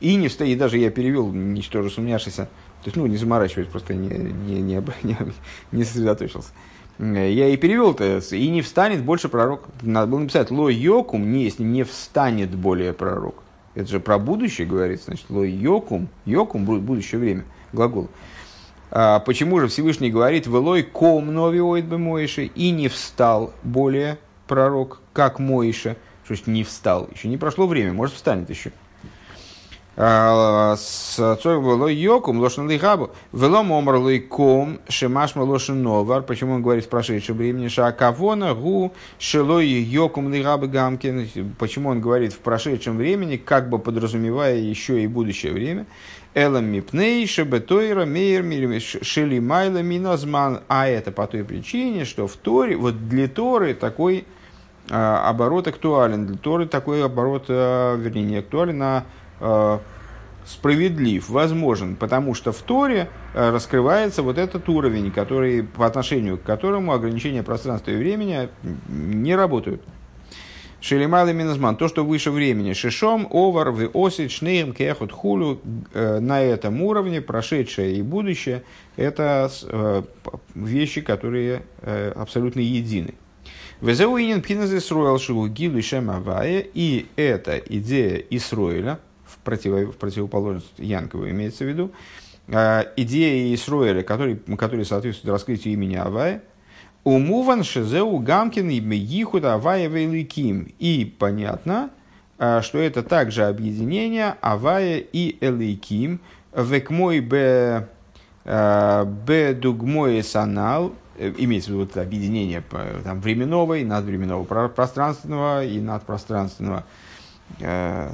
и не встает, даже я перевел, ничтоже сумняшися, то есть, ну, не заморачиваясь, просто не, не, не, не, не сосредоточился. Я и перевел-то, и не встанет больше пророк. Надо было написать, ло йокум, не, если не встанет более пророк. Это же про будущее говорится, значит, ло йокум, йокум, будущее время, глагол. А почему же Всевышний говорит, велой ком нови оид и не встал более пророк, как Моиша, что есть не встал, еще не прошло время, может встанет еще. А, с было йокум, лошен лихабу, велом омр лейком, шемашма лошен новар, почему он говорит в прошедшем времени, шакавона гу, шелой йокум лихабы гамкин, почему он говорит в прошедшем времени, как бы подразумевая еще и будущее время, Элам мипней, шебетойра, мейер, шели майла, минозман. А это по той причине, что в Торе, вот для Торы такой оборот актуален. Для Торы такой оборот, а, вернее, не актуален, а, а справедлив, возможен, потому что в Торе раскрывается вот этот уровень, который, по отношению к которому ограничения пространства и времени не работают. Шелемалы миназман, то, что выше времени. Шишом, овар, вы осит, шнеем, кехот, хулю. Э, на этом уровне прошедшее и будущее – это э, вещи, которые э, абсолютно едины. Везеуинен пхиназ Исруэл шигу гилу Авая, и эта идея Исруэля, в, против, в противоположность Янкову имеется в виду, идея Исруэля, который, который соответствует раскрытию имени Авая, Умуван шезеу гамкин и ехуда авая великим. И понятно, а, что это также объединение авая и элейким. Векмой бе а, дугмой санал, имеется в виду вот объединение там, временного и надвременного, пространственного и надпространственного, э,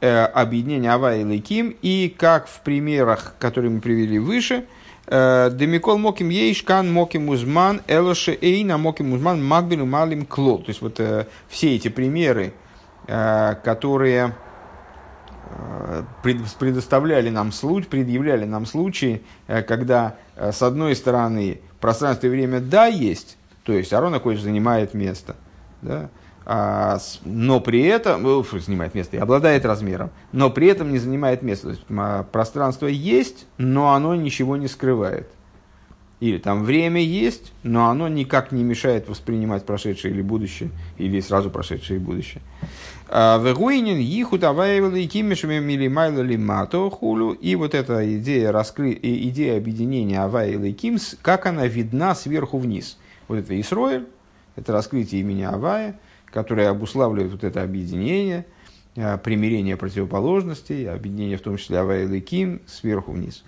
э, объединение Авая и Лейким, и как в примерах, которые мы привели выше, Э, Демикол моким ейшкан моким узман элоше эйна моким узман магбелю малим клол. То есть вот э, все эти примеры, э, которые предоставляли нам случай, предъявляли нам случаи, когда с одной стороны пространство и время да есть, то есть Арона Койш занимает место, да, а, но при этом, ну, занимает место и обладает размером, но при этом не занимает место. То есть а, пространство есть, но оно ничего не скрывает. Или там время есть, но оно никак не мешает воспринимать прошедшее или будущее, или сразу прошедшее и будущее. А, Вегуинин ихут аваевал и кимешами милимайла лимато хулю. И вот эта идея, раскры... идея объединения аваевал и кимс, как она видна сверху вниз. Вот это Исроэль, это раскрытие имени Авая – которые обуславливают вот это объединение, а, примирение противоположностей, объединение в том числе Авая и Ким сверху вниз.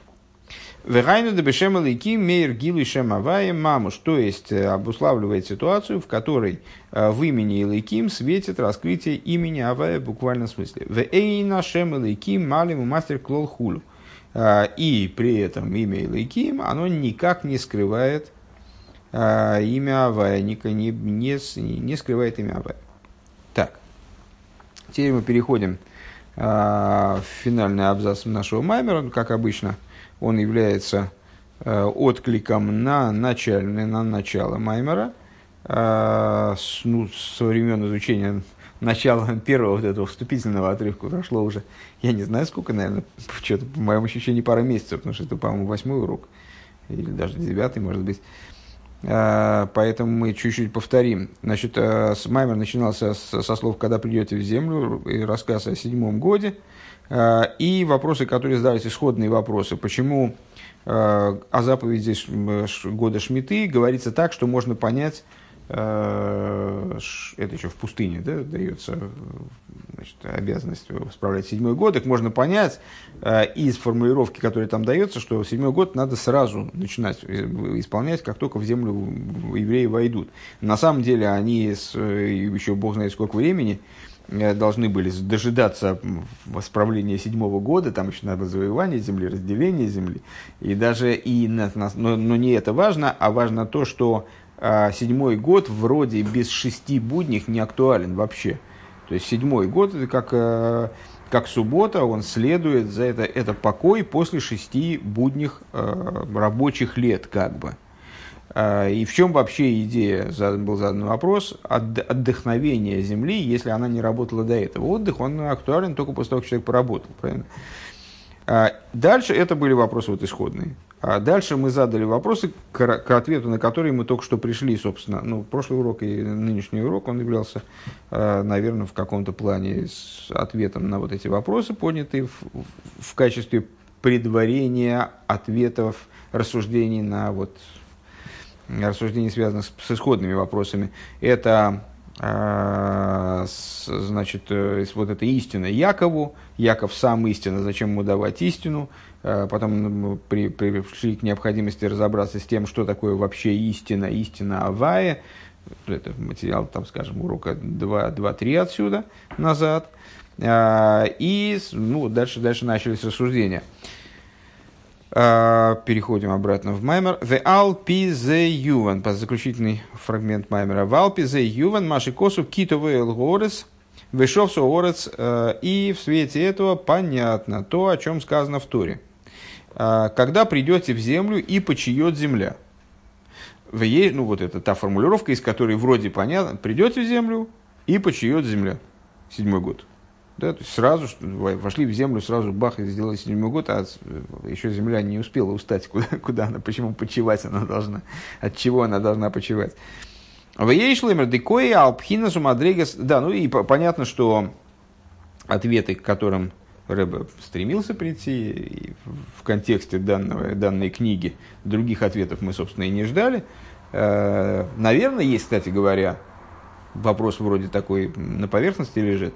Вегайну дебешем лейким мейр гилу шем авая мамуш, то есть э, обуславливает ситуацию, в которой э, в имени Илайким светит раскрытие имени Авая в буквальном смысле. Вейна шем Илайким малим мастер клол хулю. А, и при этом имя Илайким, оно никак не скрывает имя Авая, не, не, не, не скрывает имя Авая. Так, теперь мы переходим в финальный абзац нашего маймера. Как обычно, он является а, откликом на начальное, на начало маймера. А, с, ну, со времен изучения начала первого вот этого вступительного отрывка прошло уже, я не знаю сколько, наверное, что-то, по моему ощущению, пара месяцев, потому что это, по-моему, восьмой урок, или даже девятый, может быть. А, поэтому мы чуть-чуть повторим. Значит, э, Маймер начинался со слов «когда придете в землю» и рассказ о седьмом годе. А, и вопросы, которые задались, исходные вопросы. Почему э, о заповеди года Шмиты говорится так, что можно понять, это еще в пустыне да, дается значит, обязанность справлять седьмой год, так можно понять э, из формулировки, которая там дается, что седьмой год надо сразу начинать э, исполнять, как только в землю евреи войдут. На самом деле они с, еще бог знает сколько времени должны были дожидаться восправления седьмого года, там еще надо завоевание земли, разделение земли, и даже и, но, но не это важно, а важно то, что седьмой год вроде без шести будних не актуален вообще. То есть седьмой год это как, э, как суббота, он следует за это, это покой после шести будних э, рабочих лет как бы. А, и в чем вообще идея, был задан вопрос, отдохновения Земли, если она не работала до этого. Отдых, он актуален только после того, как человек поработал, правильно? А, дальше это были вопросы вот исходные. А дальше мы задали вопросы, к, к ответу на которые мы только что пришли, собственно. Ну, прошлый урок и нынешний урок, он являлся, э, наверное, в каком-то плане с ответом на вот эти вопросы, поднятые в, в качестве предварения ответов, рассуждений на вот рассуждений, связанных с, с исходными вопросами. Это а, значит, э, вот эта истина Якову, Яков сам истина, зачем ему давать истину, а, потом мы при, пришли к необходимости разобраться с тем, что такое вообще истина, истина Авая, это материал, там, скажем, урока 2-3 отсюда назад, а, и ну, дальше, дальше начались рассуждения. А, переходим обратно в Маймер. The Alpi the Юван. Заключительный фрагмент Маймера. В Alpi the Юван. Маши косу китовый горес. Вышел орец. Э, и в свете этого понятно то, о чем сказано в Торе. А, когда придете в землю и почиет земля. Ну, вот это та формулировка, из которой вроде понятно. Придете в землю, и почиет земля. Седьмой год. Да, то есть сразу вошли в землю, сразу бах, и сделали седьмой год, а еще земля не успела устать, куда, куда она, почему почивать она должна, от чего она должна почивать. В Ейшлемер декои алпхинасу мадригас. Да, ну и понятно, что ответы, к которым Рэбе стремился прийти в контексте данного, данной книги, других ответов мы, собственно, и не ждали. Э, наверное, есть, кстати говоря, вопрос вроде такой на поверхности лежит.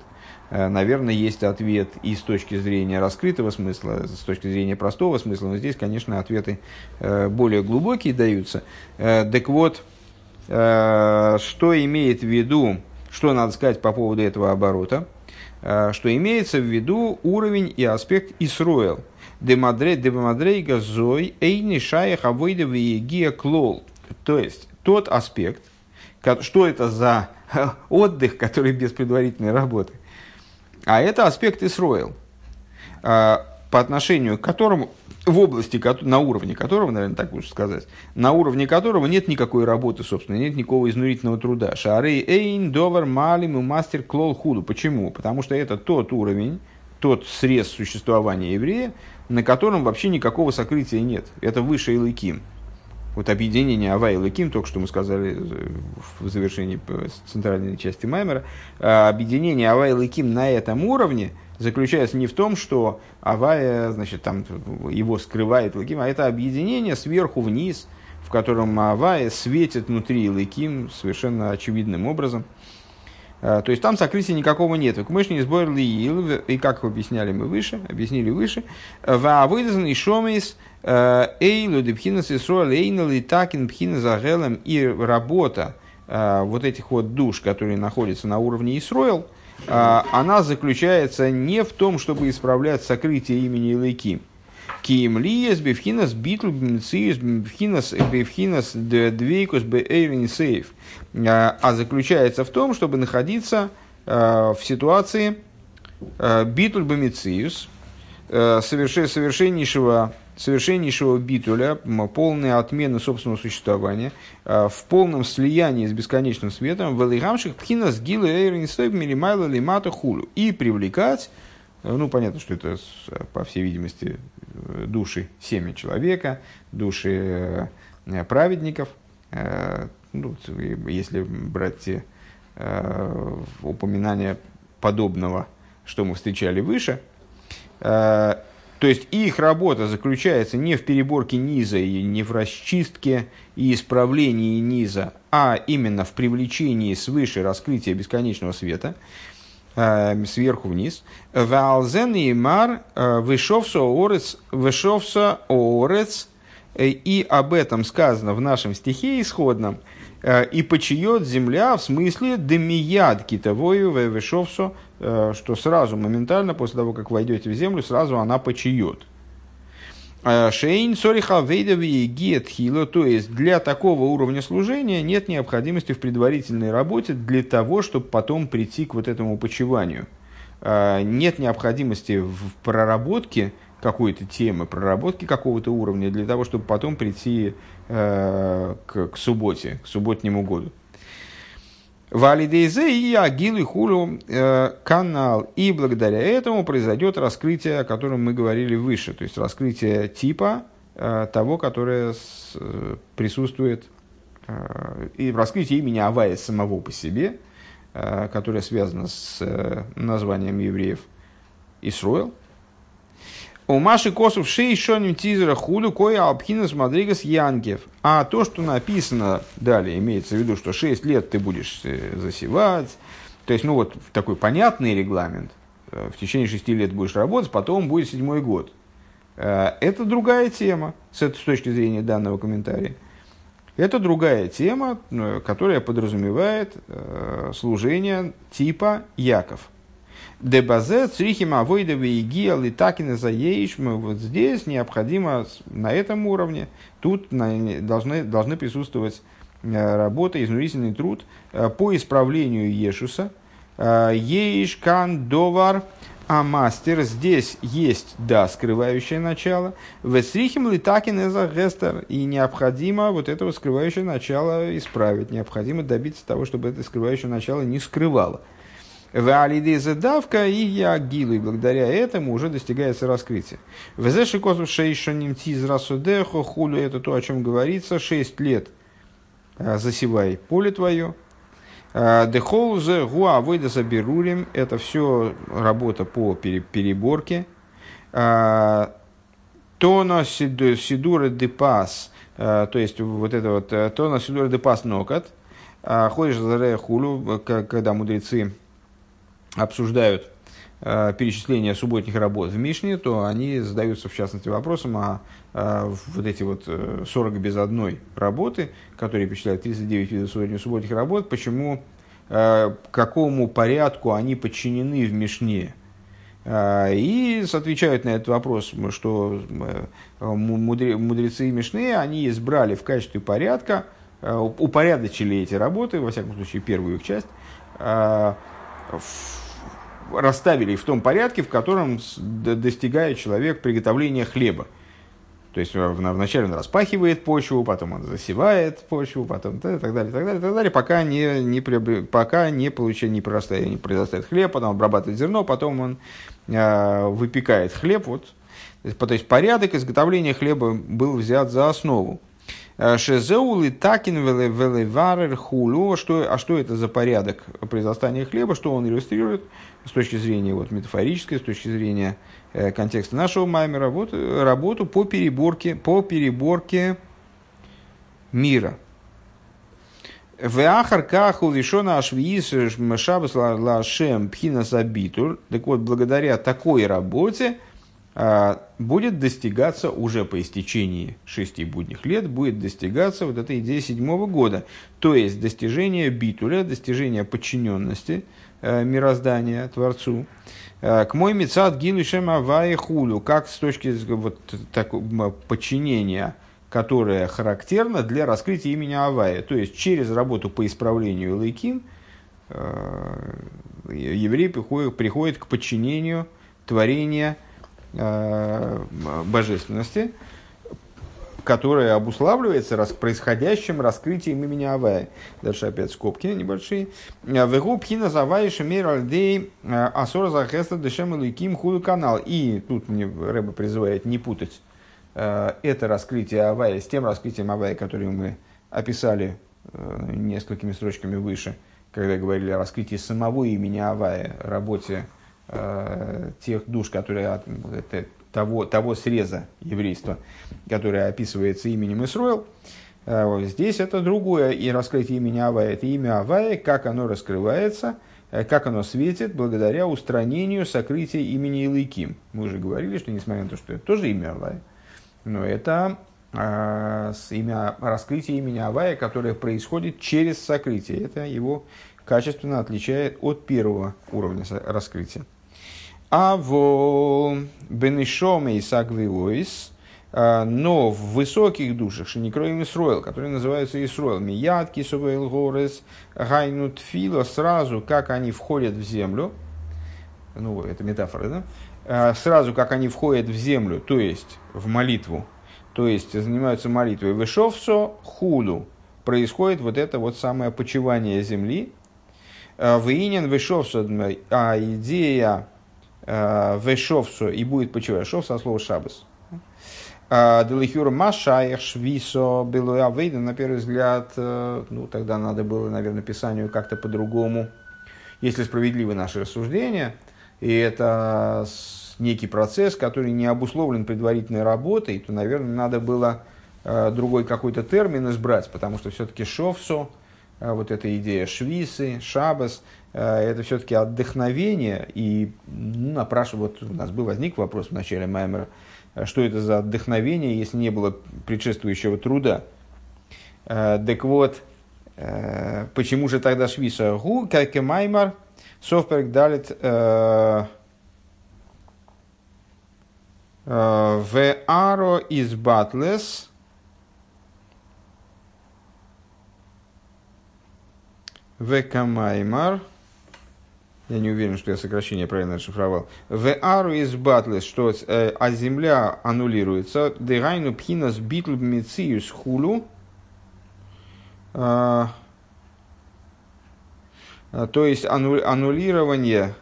Э, наверное, есть ответ и с точки зрения раскрытого смысла, с точки зрения простого смысла, но здесь, конечно, ответы э, более глубокие даются. Так вот, что имеет в виду, что надо сказать по поводу этого оборота, что имеется в виду уровень и аспект Исруэл. Демадрейга зой эйни шаях авойда клол. То есть, тот аспект, что это за отдых, который без предварительной работы. А это аспект Исроил, а, по отношению к которому, в области, на уровне которого, наверное, так лучше сказать, на уровне которого нет никакой работы, собственно, нет никакого изнурительного труда. Шары эйн, довар, малим и мастер клол худу. Почему? Потому что это тот уровень, тот срез существования еврея, на котором вообще никакого сокрытия нет. Это выше Илыким. Вот объединение Ава и Луким, только что мы сказали э, в завершении центральной части Маймера, а, объединение Ава и Луким на этом уровне заключается не в том, что Авая, значит, там его скрывает Луким, а это объединение сверху вниз, в котором Авая светит внутри Луким совершенно очевидным образом. А, то есть там сокрытия никакого нет. Мы не сборили и как объясняли мы выше, объяснили выше, в выдазан и шомейс – Эйлу депхинас Исруэль, эйнал и такин пхинас агелем и работа э, вот этих вот душ, которые находятся на уровне Исруэл, э, она заключается не в том, чтобы исправлять сокрытие имени Илайким. Киим лиес бифхинас битл бимциус бифхинас бифхинас двейкус бэйрин сейф. Э, а заключается в том, чтобы находиться в ситуации битуль бамициус, совершеннейшего совершеннейшего битуля, полной отмены собственного существования, а, в полном слиянии с бесконечным светом, в элигамших пхина с гилы милимайла лимата хулю. И привлекать, э, ну, понятно, что это, по всей видимости, э, души семя человека, души э, праведников, ну, если брать упоминания подобного, что мы встречали выше, то есть их работа заключается не в переборке низа и не в расчистке и исправлении низа, а именно в привлечении свыше раскрытия бесконечного света, э, сверху вниз. Валзен и мар э, вышовса орец, вышовса орец, э, и об этом сказано в нашем стихе исходном, и почиет земля в смысле демияд китовою вышовсо Э, что сразу, моментально, после того, как войдете в землю, сразу она почиет. Э, Шейн сориха вейдави гиет хило, то есть для такого уровня служения нет необходимости в предварительной работе для того, чтобы потом прийти к вот этому почиванию. Э, нет необходимости в проработке какой-то темы, проработке какого-то уровня для того, чтобы потом прийти к, к субботе, к субботнему году. Валидейзе и Агилы Хулю э, канал. И благодаря этому произойдет раскрытие, о котором мы говорили выше. То есть раскрытие типа э, того, которое э, присутствует. И раскрытие имени Авая самого по себе, которое связано с названием евреев Исруэл. У Маши Косов шей шоним тизера хулю кое алпхинас мадригас янгев. А то, что написано далее, имеется в виду, что 6 лет ты будешь э, засевать. То есть, ну вот такой понятный регламент. Э, в течение 6 лет будешь работать, потом будет седьмой год. Э, это другая тема с этой с точки зрения данного комментария. Это другая тема, которая подразумевает служение типа Яков – Дебазе црихима авойдовы и гиалы такины за мы Вот здесь необходимо на этом уровне, тут должны, должны присутствовать э, работа, изнурительный труд э, по исправлению Ешуса. Э, Еиш кан довар а мастер здесь есть, да, скрывающее начало. Весрихим литакин эза гестер. И необходимо вот этого скрывающее начало исправить. Необходимо добиться того, чтобы это скрывающее начало не скрывало. В алиде задавка и я гилу. И благодаря этому уже достигается раскрытие. В зеши косу шейшаним тиз расудехо хулю. Это то, о чем говорится. Шесть лет а, засевай поле твое. Дехолзе гуа выйдаса берурим. Это все работа по переборке. А, тона сидура де пас. А, то есть вот это вот э, тона сидура де пас нокат. А, ходишь за хулю, когда мудрецы обсуждают перечисление субботних работ в Мишне, то они задаются, в частности, вопросом, а, а вот эти вот 40 без одной работы, которые перечисляют 39 видов субботних работ, почему Э, какому порядку они подчинены в Мишне. Э, и отвечают на этот вопрос, что э, мудрецы Мишны, они избрали в качестве порядка, упорядочили эти работы, во всяком случае первую их часть, расставили в том порядке, в котором достигает человек приготовления хлеба. То есть вначале он распахивает почву, потом он засевает почву, потом и так далее, и так далее, и так далее, пока не, не, пока не получает, не прорастает, не произрастает хлеб, потом обрабатывает зерно, потом он э, выпекает хлеб. Вот. То есть порядок изготовления хлеба был взят за основу. Э, Шезеулы такин велеварер хулу. Что, а что это за порядок произрастания хлеба? Что он иллюстрирует с точки зрения вот, метафорической, с точки зрения Э, контекста нашего маймера, вот э, работу по переборке, по переборке мира. В Ахаркаху Вишона Ашвиис Шабас Лашем Пхина Сабитур. Так вот, благодаря такой работе будет достигаться уже по истечении шести будних лет, будет достигаться вот эта идея седьмого года. То есть достижение битуля, достижение подчиненности э, мироздания Творцу. Э, к мой мецад гилишем авае хулю, как с точки вот, так, подчинения, которое характерно для раскрытия имени Авая. То есть через работу по исправлению лейким э, еврей приходит, приходит к подчинению творения божественности, которая обуславливается рас, происходящим раскрытием имени Авая. Дальше опять скобки небольшие. Вегу пхина завай шемир альдей э, асора захеста дешем луким худу канал. И тут мне Рэба призывает не путать э, это раскрытие Авая с тем раскрытием Авая, которое мы описали э, несколькими строчками выше, когда говорили о раскрытии самого имени Авая, работе тех душ, которые это, того, того среза еврейства, которое описывается именем Исруэл, э, здесь это другое, и раскрытие имени Авая, это имя Авая, как оно раскрывается, э, как оно светит благодаря устранению сокрытия имени Илыким. Мы уже говорили, что несмотря на то, что это тоже имя Авая, но это а, имя, раскрытие имени Авая, которое происходит через сокрытие. Это его качественно отличает от первого уровня раскрытия. А в Бенешоме и Сагвиоис, а, но в высоких душах, Шеникроим Исруэл, которые называются Исруэл, Мият, Кисувейл Горес, Гайнут Фило, сразу как они входят в землю, ну, это метафора, да? А, сразу как они входят в землю, то есть в молитву, то есть занимаются молитвой, Вышовсо Худу, происходит вот это вот самое почивание земли, а, Винин Вышовсо, а идея Э, вешовсу и будет почивать. Шов со слова шабас. Э, Делихюр Машаях Швисо Белуавейда, на первый взгляд, э, ну тогда надо было, наверное, Писанию как-то по-другому, если справедливы наши рассуждения, и это некий процесс, который не обусловлен предварительной работой, то, наверное, надо было другой какой-то термин избрать, потому что все-таки шовсо, вот эта идея швисы, шабас, Э, это все-таки отдохновение, и ну, напрашивает, вот у нас был возник вопрос в начале Маймера, э, что это за отдохновение, если не было предшествующего труда. Э, так вот, почему же тогда Швиса Гу, как и Маймар, Софперк далит в Аро из Батлес, в Камаймар, я не уверен, что я сокращение правильно расшифровал. В ару из батлес, что э, а земля аннулируется. Дегайну пхинас битл мециюс хулу. А, а, то есть аннулирование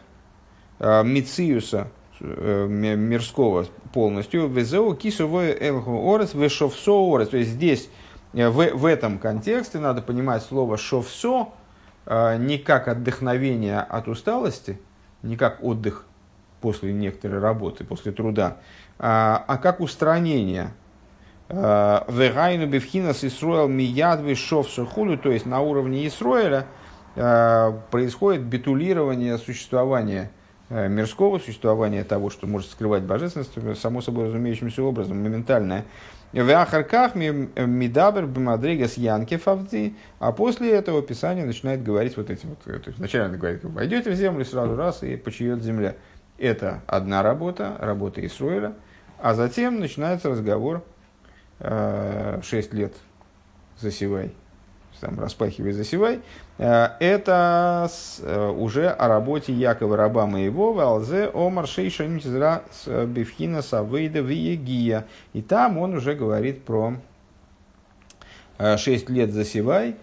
а, мициуса э, мирского полностью. Везеу кисовое элху орес вешовсо орес. То есть здесь в, в этом контексте надо понимать слово шовсо не как отдохновение от усталости, не как отдых после некоторой работы, после труда, а, а как устранение. А, Вегайну бифхинас Исруэл мияд вишов сухулю, то есть на уровне Исруэля происходит битулирование существования мирского существования того, что может скрывать божественность, само собой разумеющимся образом, моментальное в Ахарках Мидабер Бимадригас Янки Фавди, а после этого Писание начинает говорить вот этим вот. То есть вначале говорит, войдете в землю сразу раз и почиет земля. Это одна работа, работа Исруэля, а затем начинается разговор э, 6 лет засевай там, распахивай, засевай, э, это э, уже о работе Якова раба моего, Валзе Омар Шейша Нимтизра Бифхина Савейда Виегия. И там он уже говорит про 6 э, лет засевай,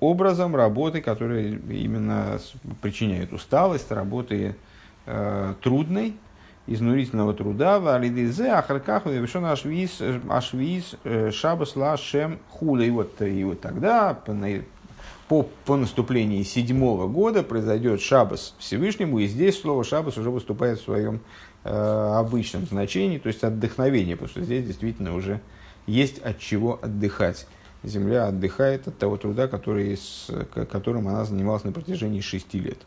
образом работы, которые именно причиняют усталость, работы трудной, изнурительного труда, в алидизе, ахарках, вешон ашвиз, ашвиз, э, шабас лашем хуля. И вот, и вот тогда, по, по наступлении седьмого года, произойдет шабас Всевышнему, и здесь слово шабас уже выступает в своем э, обычном значении, то есть отдохновение, потому что здесь действительно уже есть от чего отдыхать. Земля отдыхает от того труда, который, с которым она занималась на протяжении шести лет.